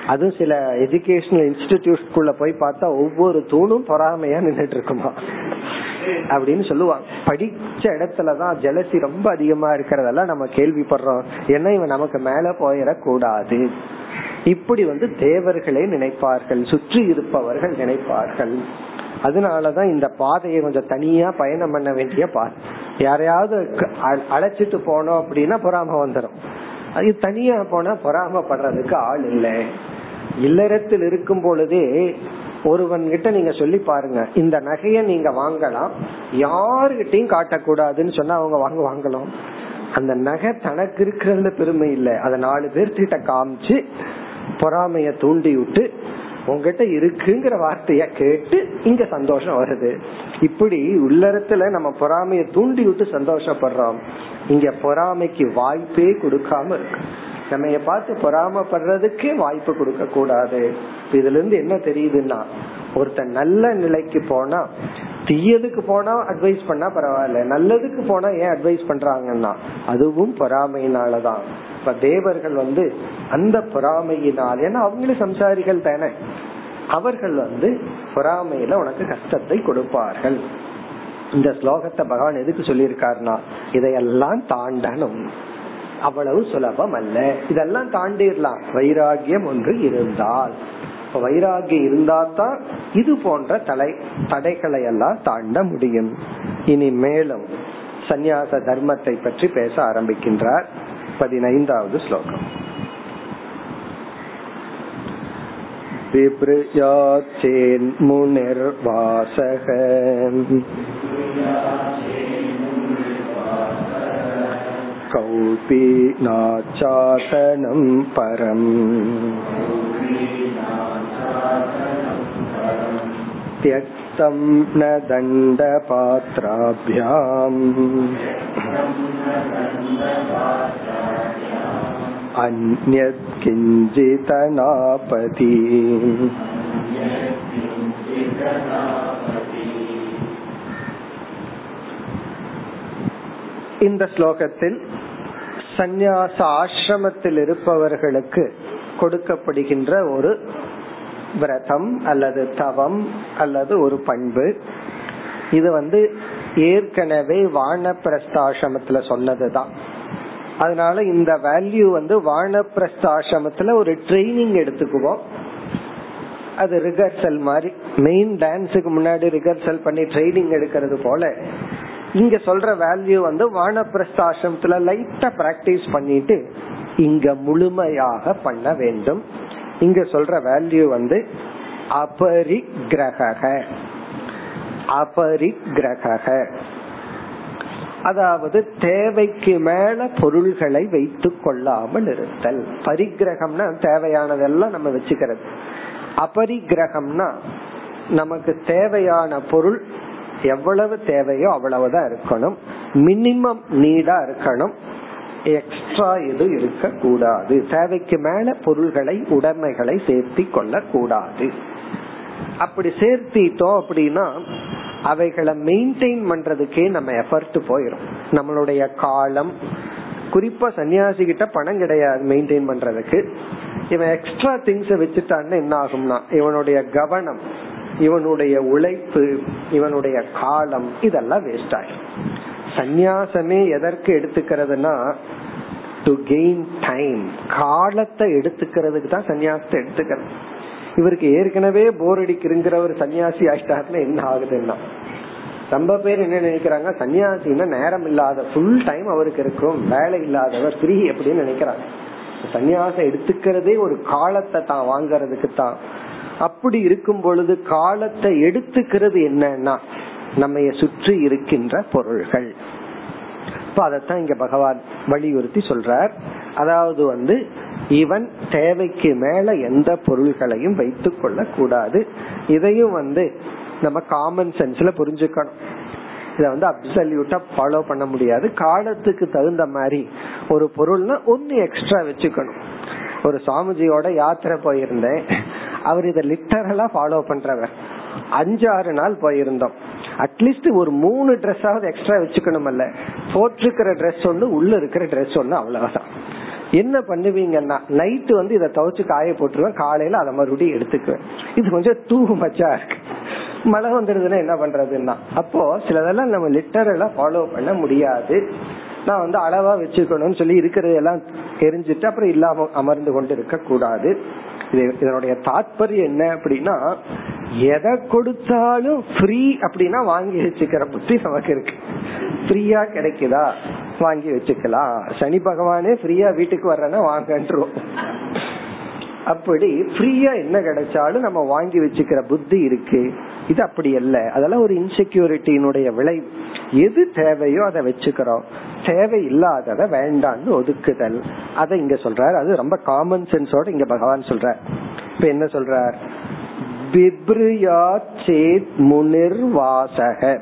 அதுவும் சில எஜுகேஷனல் இன்ஸ்டிடியூட்குள்ள போய் பார்த்தா ஒவ்வொரு தூணும் பொறாமையா நின்றுட்டு இருக்குமா? அப்படின்னு சொல்லுவாங்க. படிச்ச இடத்துலதான் ஜலசி ரொம்ப அதிகமா இருக்கிறதெல்லாம் நம்ம கேள்விப்படுறோம். ஏன்னா இவன் நமக்கு மேல போயிடக்கூடாது. இப்படி வந்து தேவர்களே நினைப்பார்கள் சுற்றி இருப்பவர்கள் நினைப்பார்கள். அதனாலதான் இந்த பாதையை கொஞ்சம் தனியா பயணம் பண்ண வேண்டிய பாதை. யாரையாவது அழைச்சிட்டு போனோம் அப்படின்னா பொறாம வந்துடும் அது தனியா போனா பொறாமப்படுறதுக்கு ஆள் இல்லை. இல்லறத்தில் இருக்கும் பொழுதே ஒருவன் கிட்ட நீங்க சொல்லி பாருங்க. இந்த நகைய நீங்க வாங்கலாம். யாருகிட்டையும் காட்டக்கூடாதுன்னு சொன்னா அவங்க வாங்க வாங்கலாம். அந்த நகை தனக்கு இருக்கிறதுல பெருமை இல்லை. அதை நாலு பேர்த்திட்ட காமிச்சு பொறாமைய தூண்டி விட்டு உங்ககிட்ட இருக்குங்கிற வார்த்தைய கேட்டு இங்க சந்தோஷம் வருது. இப்படி உள்ளரத்துல நம்ம பொறாமைய தூண்டி விட்டு சந்தோஷப்படுறோம். இங்க பொறாமைக்கு வாய்ப்பே கொடுக்காம இருக்கு. நம்ம பார்த்து பொறாமப்படுறதுக்கே வாய்ப்பு கொடுக்க கூடாது. இதுல இருந்து என்ன தெரியுதுன்னா ஒருத்தன் நல்ல நிலைக்கு போனா தீயதுக்கு போனா அட்வைஸ் பண்ணா பரவாயில்ல நல்லதுக்கு போனா ஏன் அட்வைஸ் பண்றாங்கன்னா அதுவும் பொறாமையினாலதான். இப்ப தேவர்கள் வந்து அந்த பொறாமையினால் ஏன்னா அவங்களும் சம்சாரிகள் தானே அவர்கள் வந்து பொறாமையில உனக்கு கஷ்டத்தை கொடுப்பார்கள். இந்த ஸ்லோகத்தை பகவான் எதுக்கு சொல்லியிருக்காருனா இதையெல்லாம் தாண்டனும் அவ்வளவு சுலபம் அல்ல. இதெல்லாம் தாண்டிடலாம். வைராகியம் ஒன்று இருந்தால். வைராகியம் இருந்தா தான் இது போன்ற தலை தடைகளை எல்லாம் தாண்ட முடியும். இனி மேலும் சந்நியாச தர்மத்தை பற்றி பேச ஆரம்பிக்கின்றார் பதினைந்தாவது ஸ்லோகம். बिभृयाचेन्मुनिर्वासः कौपीनाचातनं परम् त्यक्तं न दण्डपात्राभ्याम् अन्यत् किञ्चिदनापति இந்த ஸ்லோகத்தில் சந்நியாச ஆசிரமத்தில் இருப்பவர்களுக்கு கொடுக்கப்படுகின்ற ஒரு விரதம் அல்லது தவம் அல்லது ஒரு பண்பு. இது வந்து ஏற்கனவே வானப்பிரஸ்தாசிரமத்துல சொன்னதுதான். அதனால இந்த வேல்யூ வந்து வானப்பிரஸ்தாசிரமத்துல ஒரு ட்ரைனிங் எடுத்துக்குவோம். அது ரிகர்சல் மாதிரி. மெயின் டான்ஸுக்கு முன்னாடி ரிகர்சல் பண்ணி ட்ரைனிங் எடுக்கிறது போல இங்க சொல்ற வேல்யூ வந்து வானப்பிரஸ்தாசிரமத்துல லைட்டா பிராக்டிஸ் பண்ணிட்டு இங்க முழுமையாக பண்ண வேண்டும். இங்க சொல்ற வேல்யூ வந்து அபரிக்கிரக அபரிக்கிரக அதாவது தேவைக்கு மேல பொருள்களை வைத்து கொள்ளாமல் இருத்தல். பரிகிரகம்னா தேவையானதெல்லாம் நம்ம வச்சுக்கிறது. அபரிகிரகம்னா நமக்கு தேவையான பொருள் எவ்வளவு தேவையோ அவ்வளவுதான் இருக்கணும். மினிமம் நீடா இருக்கணும். எக்ஸ்ட்ரா எதுவும் இருக்க கூடாது தேவைக்கு மேல பொருள்களை உடைமைகளை சேர்த்தி கொள்ள கூடாது அப்படி சேர்த்திட்டோம் அப்படின்னா அவைகளை மெயின்டைன் பண்றதுக்கே நம்ம எஃபர்ட் போயிடும் நம்மளுடைய காலம் குறிப்பா சன்னியாசி கிட்ட பணம் கிடையாது மெயின்டைன் பண்றதுக்கு. இவன் எக்ஸ்ட்ரா திங்ஸ் வச்சுட்டான்னு என்ன ஆகும்னா இவனுடைய கவனம் இவனுடைய உழைப்பு இவனுடைய காலம் இதெல்லாம் வேஸ்ட் ஆகும் சந்நியாசமே எதற்கு எடுத்துக்கிறதுனா டு கெயின் டைம் காலத்தை எடுத்துக்கிறதுக்கு தான் சன்னியாசத்தை எடுத்துக்கிறது. இவருக்கு ஏற்கனவே போர் அடிக்கிறங்கிற ஒரு சன்னியாசி ஆயிட்டாருல என்ன ஆகுதுன்னா ரொம்ப பேர் என்ன நினைக்கிறாங்க சன்னியாசின்னா நேரம் இல்லாத ஃபுல் டைம் அவருக்கு இருக்கும் வேலை இல்லாதவர் ஃப்ரீ அப்படின்னு நினைக்கிறாங்க. சன்னியாசம் எடுத்துக்கிறதே ஒரு காலத்தை தான் வாங்கறதுக்கு தான். அப்படி இருக்கும் பொழுது காலத்தை எடுத்துக்கிறது என்னன்னா நம்ம சுற்றி இருக்கின்ற பொருள்கள். இப்ப அதத்தான் இங்க பகவான் வலியுறுத்தி சொல்றார். அதாவது வந்து இவன் தேவைக்கு மேல எந்த பொருள்களையும் வைத்துக் கொள்ள கூடாது இதையும் வந்து நம்ம காமன் சென்ஸ்ல புரிஞ்சுக்கணும். இத வந்து அப்சல்யூட்டா ஃபாலோ பண்ண முடியாது. காலத்துக்கு தகுந்த மாதிரி ஒரு பொருள்னா ஒன்னு எக்ஸ்ட்ரா வச்சுக்கணும். ஒரு சுவாமிஜியோட யாத்திரை போயிருந்தேன். அவர் இத லிட்டரலா ஃபாலோ பண்றவர். அஞ்சு ஆறு நாள் போயிருந்தோம். அட்லீஸ்ட் ஒரு மூணு ட்ரெஸ்ஸாவது எக்ஸ்ட்ரா வச்சுக்கணும் அல்ல போட்டிருக்கிற ட்ரெஸ் ஒண்ணு உள்ள இருக்கிற ட்ரெஸ் ஒண்ணு அவ்வளவுதான். என்ன பண்ணுவீங்கன்னா நைட்டு வந்து இதை துவைச்சு காய போட்டுருவேன். காலையில அதை மறுபடியும் எடுத்துக்குவேன். இது கொஞ்சம் தூ மச்சா இருக்கு. மழை வந்துடுதுன்னா என்ன பண்றதுன்னா அப்போ சிலதெல்லாம் நம்ம லிட்டரெல்லாம் ஃபாலோ பண்ண முடியாது. நான் வந்து அளவா வச்சுக்கணும்னு சொல்லி இருக்கிறதெல்லாம் தெரிஞ்சுட்டு அப்புறம் இல்லாம அமர்ந்து கொண்டு இருக்க கூடாது. இதனுடைய தாற்பயம் என்ன அப்படின்னா எதை கொடுத்தாலும் ஃப்ரீ அப்படின்னா வாங்கி வச்சுக்கிற புத்தி நமக்கு இருக்கு. ஃப்ரீயா கிடைக்குதா? வாங்கி வச்சுக்கலாம். சனி பகவானே ஃப்ரீயா வீட்டுக்கு வர்றேன்னா வாங்கன்றோம். அப்படி ஃப்ரீயா என்ன கிடைச்சாலும் நம்ம வாங்கி வச்சுக்கிற புத்தி இருக்கு. இது அப்படி அல்ல. அதெல்லாம் ஒரு இன்செக்யூரிட்டியினுடைய விளைவு. எது தேவையோ அதை வச்சுக்கிறோம். தேவை இல்லாதத வேண்டான்னு ஒதுக்குதல். அதை இங்க சொல்றார். அது ரொம்ப காமன் சென்ஸோட இங்க பகவான் சொல்றார். இப்ப என்ன சொல்றார்? சேத் முனிர் வாசக.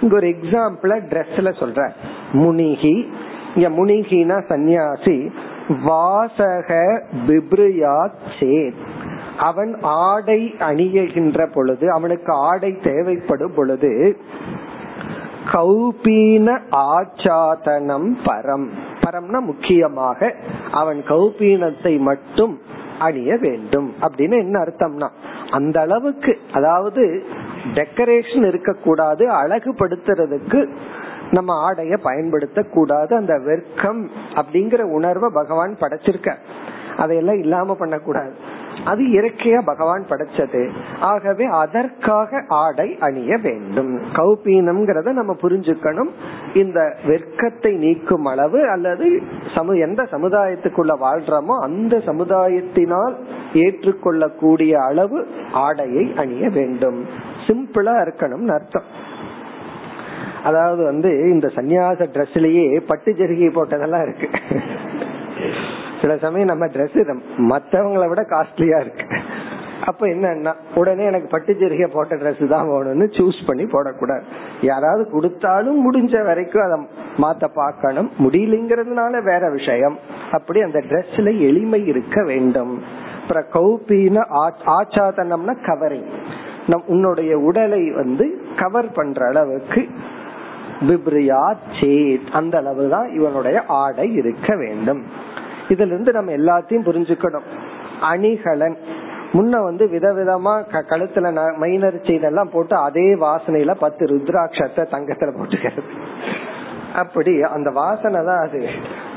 இங்க ஒரு எக்ஸாம்பிள ட்ரெஸ்ல சொல்ற முனிகி. இங்க முனிகினா சன்னியாசி வாசக பிப்ரியா சேத். அவன் ஆடை அணியுகின்ற பொழுது அவனுக்கு ஆடை தேவைப்படும் பொழுது கௌபீன ஆச்சாதனம் பரம். பரம்னா முக்கியமாக அவன் கௌபீனத்தை மட்டும் அணிய வேண்டும். அப்படின்னு என்ன அர்த்தம்னா அந்த அளவுக்கு அதாவது டெக்கரேஷன் இருக்கக்கூடாது அழகுபடுத்துறதுக்கு நம்ம ஆடைய பயன்படுத்த கூடாது அந்த வெர்க்கம் அப்படிங்கிற உணர்வை பகவான் படைச்சிருக்க. அதையெல்லாம் இல்லாம பண்ணக்கூடாது. அது இயற்கையா பகவான் படைச்சது. ஆகவே அதற்காக ஆடை அணிய வேண்டும். கௌபீனம்ங்கிறத நம்ம புரிஞ்சுக்கணும். இந்த வெர்க்கத்தை நீக்கும் அளவு அல்லது சமு எந்த சமுதாயத்துக்குள்ள வாழ்றோமோ அந்த சமுதாயத்தினால் ஏற்றுக்கொள்ளக்கூடிய அளவு ஆடையை அணிய வேண்டும். சிம்பிளா இருக்கணும்னு அர்த்தம். அதாவது வந்து இந்த சன்னியாச ட்ரெஸ்லயே பட்டு ஜெருகி போட்டதெல்லாம் இருக்கு. சில சமயம் நம்ம ட்ரெஸ் மற்றவங்களை விட காஸ்ட்லியா இருக்கு. அப்ப என்னன்னா உடனே எனக்கு பட்டு ஜெருகை போட்ட ட்ரெஸ் தான் வேணும்னு சூஸ் பண்ணி போடக்கூடாது. யாராவது கொடுத்தாலும் முடிஞ்ச வரைக்கும் அதை மாத்த பார்க்கணும். முடியலங்கிறதுனால வேற விஷயம். அப்படி அந்த ட்ரெஸ்ல எளிமை இருக்க வேண்டும். அப்புறம் கௌபின ஆச்சாதனம்னா கவரிங் நம் உன்னுடைய உடலை வந்து கவர் பண்ற அளவுக்கு விப்ரியா சேத் அந்த அளவு தான் இவனுடைய ஆடை இருக்க வேண்டும். இதுல இருந்து நம்ம எல்லாத்தையும் புரிஞ்சுக்கணும். அணிகலன். முன்ன வந்து விதவிதமா கழுத்துல மைனர் செய்தெல்லாம் போட்டு அதே வாசனையில பத்து ருத்ராட்சத்தை தங்கத்துல போட்டுக்கிறது. அப்படி அந்த வாசனை தான் அது.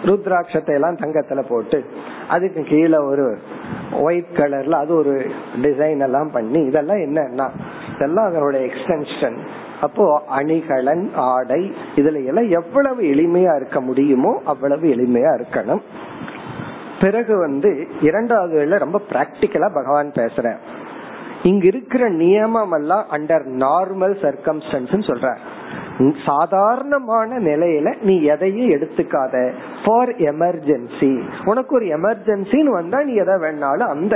ருத்ராட்சத்தை எல்லாம் தங்கத்துல போட்டு அதுக்கு கீழே ஒரு ஒயிட் கலர்ல அது ஒரு டிசைன் எல்லாம் பண்ணி இதெல்லாம் என்னன்னா இதெல்லாம் அதனுடைய எக்ஸ்டென்ஷன் அப்போ அணிகலன் ஆடை இதுல எல்லாம் எவ்வளவு எளிமையா இருக்க முடியுமோ அவ்வளவு எளிமையா இருக்கணும். பிறகு வந்து இரண்டாவது வேலை ரொம்ப பிராக்டிக்கலா பகவான் பேசுற இங்க இருக்கிற நியமம் எல்லாம் அண்டர் நார்மல் சர்க்கம்ஸ்டன்ஸ் சொல்ற சாதாரணமான நிலையில நீ எதையும் எடுத்துக்காத. ஃபார் எமர்ஜென்சி உனக்கு ஒரு எமர்ஜென்சின்னு வந்தா நீ எதை வேணாலும் அந்த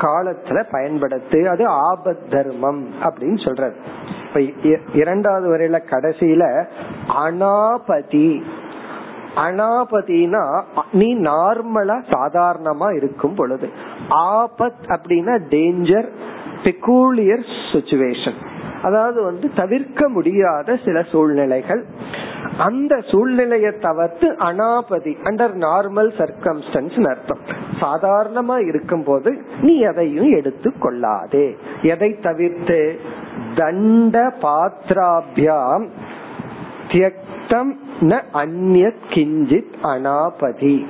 காலத்துல பயன்படுத்து. அது ஆபத் தர்மம் அப்படின்னு சொல்றது இப்ப இரண்டாவது வரையில கடைசியில அனாபதி அனாபதினா நீ நார்மலா சாதாரணமா இருக்கும் பொழுது. ஆபத் அப்படின்னா டேஞ்சர் பெக்கூலியர் சுச்சுவேஷன் அதாவது வந்து தவிர்க்க முடியாத சில சூழ்நிலைகள். அந்த சூழ்நிலையை தவிர்த்து அனாபதி அண்டர் நார்மல் சர்க்கம்ஸ்டன்ஸ் அர்த்தம். சாதாரணமா இருக்கும் போது நீ எதையும் எடுத்து கொள்ளாதே. எதை தவிர்த்து? தண்ட பாத்திராபியாம் தியக்தம் ந அந்ய கிஞ்சித் அனாபதி.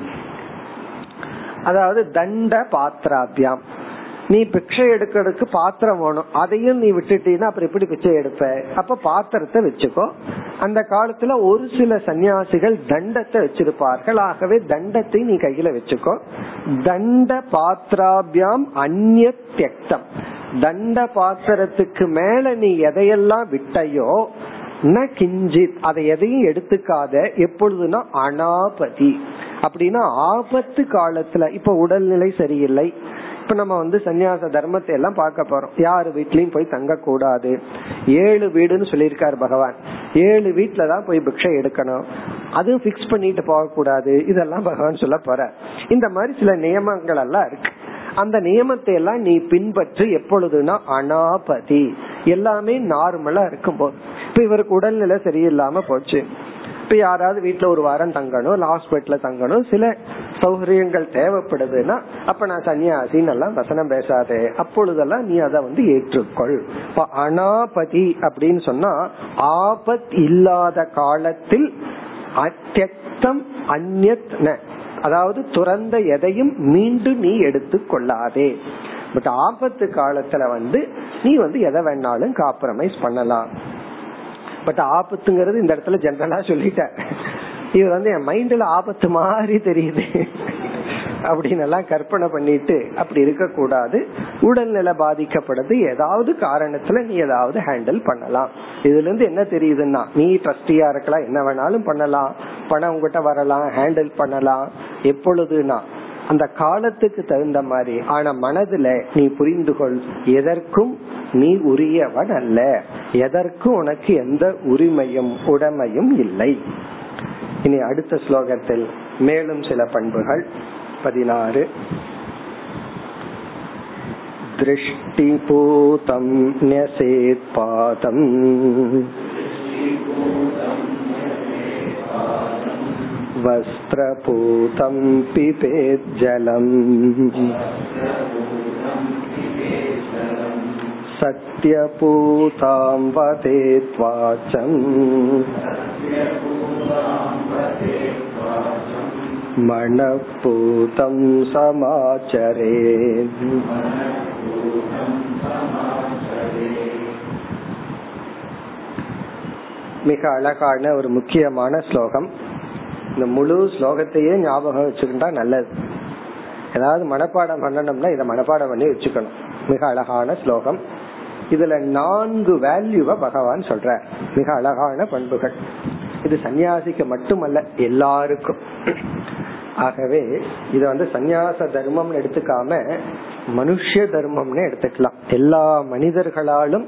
அதாவது தண்ட பாத்திராபியம். நீ பிக்ஷை எடுக்கிறதுக்கு பாத்திரம் வேணும். அதையும் நீ விட்டுட்டீங்கன்னா அப்புறம் எப்படி பிச்சை எடுப்ப? அப்ப பாத்திரத்தை வச்சுக்கோ. அந்த காலத்துல ஒரு சில சன்னியாசிகள் தண்டத்தை வச்சிருப்பார்கள். ஆகவே தண்டத்தை நீ கையில வச்சுக்கோ. தண்ட பாத்திராபியாம் அந்நிய தியக்தம். தண்ட பாத்திரத்துக்கு மேல நீ எதையெல்லாம் விட்டையோ ந கிஞ்சித். அதை எதையும் எடுத்துக்காத எப்பொழுதுனா அனாபதி. அப்படின்னா ஆபத்து காலத்துல இப்ப உடல்நிலை சரியில்லை. இப்ப நம்ம வந்து சன்னியாச தர்மத்தை எல்லாம் பார்க்க போறோம். யாரு வீட்லயும் போய் தங்க கூடாது ஏழு வீடுன்னு சொல்லியிருக்காரு பகவான். ஏழு வீட்டுல தான் போய் பிக்ஷை எடுக்கணும். அதுவும் பிக்ஸ் பண்ணிட்டு போக கூடாது இதெல்லாம் பகவான் சொல்ல போற இந்த மாதிரி சில நியமங்கள் எல்லாம் இருக்கு. அந்த நியமத்தை எல்லாம் நீ பின்பற்று எப்பொழுதுனா அனாபதி. எல்லாமே நார்மலா இருக்கும் போது இப்ப இவருக்கு உடல்நிலை சரியில்லாம போச்சு. இப்ப யாராவது வீட்டுல ஒரு வாரம் தங்கணும் இல்ல ஹாஸ்பிட்டல்ல தங்கணும் சில சௌகரியங்கள் தேவைப்படுதுன்னா அப்ப நான் சன்னியாசின்னு எல்லாம் வசனம் பேசாதே. அப்பொழுதெல்லாம் நீ அதை வந்து ஏற்றுக்கொள். இப்ப அனாபதி அப்படின்னு சொன்னா ஆபத் இல்லாத காலத்தில் அத்தியக்தம் அந்நத் அதாவது துறந்த எதையும் மீண்டும் நீ எடுத்து கொள்ளாதே. பட் ஆபத்து காலத்துல வந்து நீ வந்து எதை வேணாலும் காம்ப்ரமைஸ் பண்ணலாம். பட் ஆபத்துங்கிறது இந்த இடத்துல ஜென்ரலா சொல்லிட்ட. இது வந்து என் மைண்ட்ல ஆபத்து மாதிரி தெரியுது. அப்படின்னு எல்லாம் கற்பனை பண்ணிட்டு அப்படி இருக்க கூடாது உடல்நிலை பாதிக்கப்படுது. ஏதாவது காரணத்துல நீ ஏதாவது ஹேண்டில் பண்ணலாம். இதுல இருந்து என்ன தெரியுதுன்னா நீ ட்ரஸ்டியா இருக்கலாம். என்ன வேணாலும் பண்ணலாம். பணம் உங்ககிட்ட வரலாம் ஹேண்டில் பண்ணலாம் எப்பொழுதுனா அந்த காலத்துக்கு தகுந்த மாதிரி ஆனா மனதுல நீ புரிந்து கொள் எதற்கும் நீ உரியவன் அல்ல எதற்கும் உனக்கு எந்த உரிமையும் உடமையும் இல்லை இனி அடுத்த ஸ்லோகத்தில் மேலும் சில பண்புகள் பதினாறு दृष्टिपूतं न्यसेत्पादम् वस्त्रपूतं पिबेज्जलम् सत्यपूतां वदेत्वाचम् மணப்பூதம் சமாச்சரே மிக அழகான ஒரு முக்கியமான ஸ்லோகம் இந்த முழு ஸ்லோகத்தையே ஞாபகம் வச்சுக்கிட்டா நல்லது. ஏதாவது மனப்பாடம் பண்ணணும்னா இதை மனப்பாடம் பண்ணி வச்சுக்கணும். மிக அழகான ஸ்லோகம். இதுல நான்கு வேல்யூவ பகவான் சொல்ற மிக அழகான பண்புகள். இது சன்னியாசிக்கு மட்டுமல்ல எல்லாருக்கும். ஆகவே இத வந்து சந்நியாச தர்மம்னு எடுத்துக்காம மனுஷ தர்மம்னு எடுத்துக்கலாம். எல்லா மனிதர்களாலும்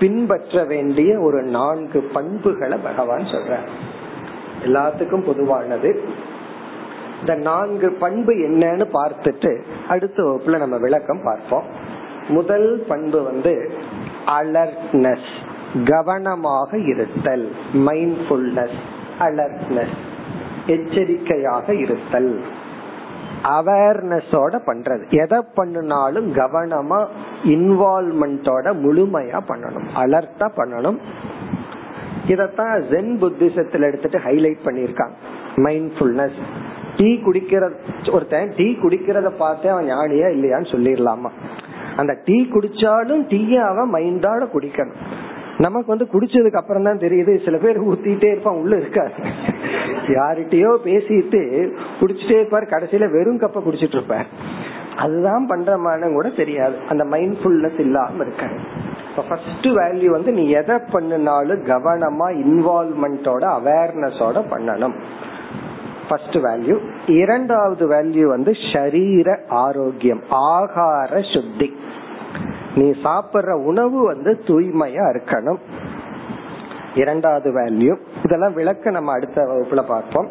பின்பற்ற வேண்டிய ஒரு நான்கு பண்புகளை பகவான் சொல்ற எல்லாத்துக்கும் பொதுவானது. இந்த நான்கு பண்பு என்னன்னு பார்த்துட்டு அடுத்த வகுப்புல நம்ம விளக்கம் பார்ப்போம். முதல் பண்பு வந்து அலர்ட்னஸ் கவனமாக இருத்தல் மைண்ட்ஃபுல்னஸ் அலர்ட்னஸ் எச்சரிக்கையாக இருத்தல். அவேர்னஸோட பண்றது. எதை பண்ணினாலும் கவனமா இன்வால்மெண்டோட முழுமையா பண்ணணும். அலர்ட்டா பண்ணணும். இதத்தான் ஜென் புத்திசத்துல எடுத்துட்டு ஹைலைட் பண்ணிருக்காங்க மைண்ட்ஃபுல்னஸ் டீ குடிக்கிற ஒருத்தன் டீ குடிக்கிறத பார்த்தே அவன் ஞானியா இல்லையான்னு சொல்லிடலாமா? அந்த டீ குடிச்சாலும் டீய அவன் மைண்டோட குடிக்கணும். நமக்கு வந்து குடிச்சதுக்கு அப்புறம் தான் தெரியுது சில பேர் ஊத்திட்டே இருப்பான் உள்ள இருக்காரு யார்கிட்டயோ பேசிட்டு குடிச்சிட்டே இருப்பாரு கடைசியில வெறும் கப்ப குடிச்சிட்டு இருப்பார். அதுதான் பண்றமான கூட தெரியாது. அந்த மைண்ட்ஃபுல்னஸ் இல்லாம இருக்காரு ஃபர்ஸ்ட் வேல்யூ வந்து நீ எதை பண்ணினாலும் கவனமா இன்வால்மெண்டோட அவேர்னஸோட பண்ணணும். ஃபர்ஸ்ட் வேல்யூ இரண்டாவது வேல்யூ வந்து ஷரீர ஆரோக்கியம் ஆகார சுத்தி. நீ சாப்பிடுற உணவு வந்து தூய்மையா இருக்கணும். இரண்டாவது வேல்யூ இதெல்லாம் விளக்க நம்ம அடுத்த வகுப்புல பார்ப்போம்.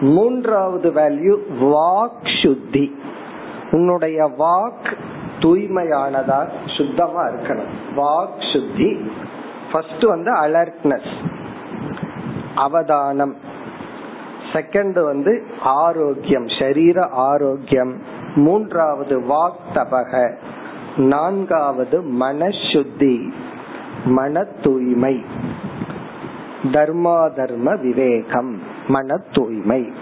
மூன்றாவது வேல்யூ வாக் சுத்தி. உன்னுடைய வாக் தூய்மையானதா சுத்தமா இருக்கணும். வாக் சுத்தி. ஃபர்ஸ்ட் வந்து அலர்ட்னஸ் அவதானம். செகண்ட் வந்து ஆரோக்கியம். சரீர ஆரோக்கியம். மூன்றாவது வாக் தபக. நான்காவது மனசுத்தி. மன தூய்மை தர்மா தர்ம விவேகம். மன தூய்மை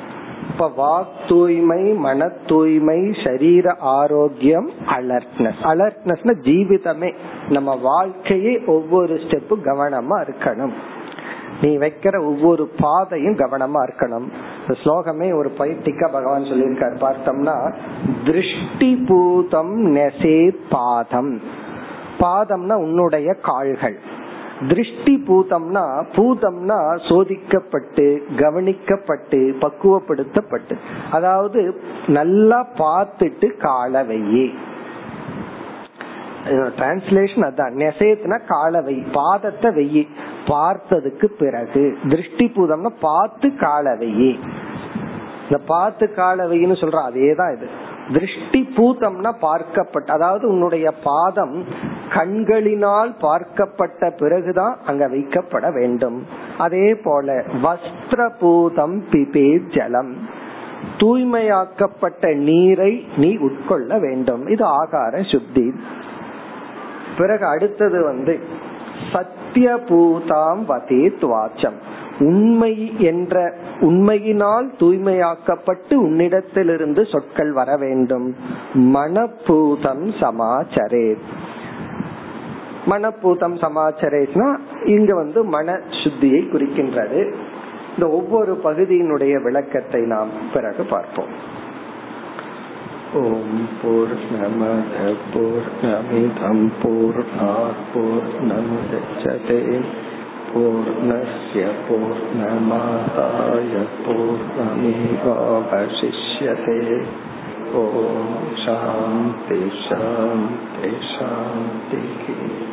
இப்ப வாக் தூய்மை மன தூய்மை சரீர ஆரோக்கியம் அலர்ட்னஸ் அலர்ட்னஸ் ஜீவிதமே. நம்ம வாழ்க்கையே ஒவ்வொரு ஸ்டெப்பு கவனமா இருக்கணும். நீ வைக்கிற ஒவ்வொரு பாதையும் கவனமா இருக்கணும். இந்த ஸ்லோகமே ஒரு பயிற்சிக்கா பகவான் சொல்லியிருக்காரு. பார்த்தோம்னா திருஷ்டி பூதம் நெசே பாதம். பாதம்னா உன்னுடைய கால்கள். திருஷ்டி பூதம்னா பூதம்னா சோதிக்கப்பட்டு கவனிக்கப்பட்டு பக்குவப்படுத்தப்பட்டு. அதாவது நல்லா பார்த்துட்டு காலவையே டிரான்ஸ்லேஷன் அதான். நெசேத்னா காலவை பாதத்தை வெயி பார்த்ததுக்கு பிறகு. திருஷ்டி பூதம்னா பார்த்து காலவையே இந்த பார்த்து காலவைன்னு சொல்ற அதேதான் இது. திருஷ்டி பூதம்னா பார்க்கப்பட்ட அதாவது உன்னுடைய பாதம் கண்களினால் பார்க்கப்பட்ட பிறகுதான் அங்க வைக்கப்பட வேண்டும். அதே போல வஸ்திர பூதம் பிபே ஜலம். தூய்மையாக்கப்பட்ட நீரை நீ உட்கொள்ள வேண்டும். இது ஆகார சுத்தி. பிறகு அடுத்தது வந்து சத்திய பூதாம் வதேத் வாச்சம் உண்மை என்ற உண்மையினால் தூய்மையாக்கப்பட்டு உன்னிடத்திலிருந்து சொற்கள் வர வேண்டும். மனப்பூதம் சமாச்சரே மனப்பூதம் சமாச்சரேஸ்னா இங்க வந்து மன சுத்தியை குறிக்கின்றது இந்த ஒவ்வொரு பகுதியினுடைய விளக்கத்தை நாம் பிறகு பார்ப்போம் ஓம் பூர்ணமத பூர்ணமிதம் பூர்ணாத் பூர்ணமுதச்சதே पूर्णस्य पूर्णमादाय पूर्णमेवावशिष्यते ॐ शान्ति शान्ति शान्तिः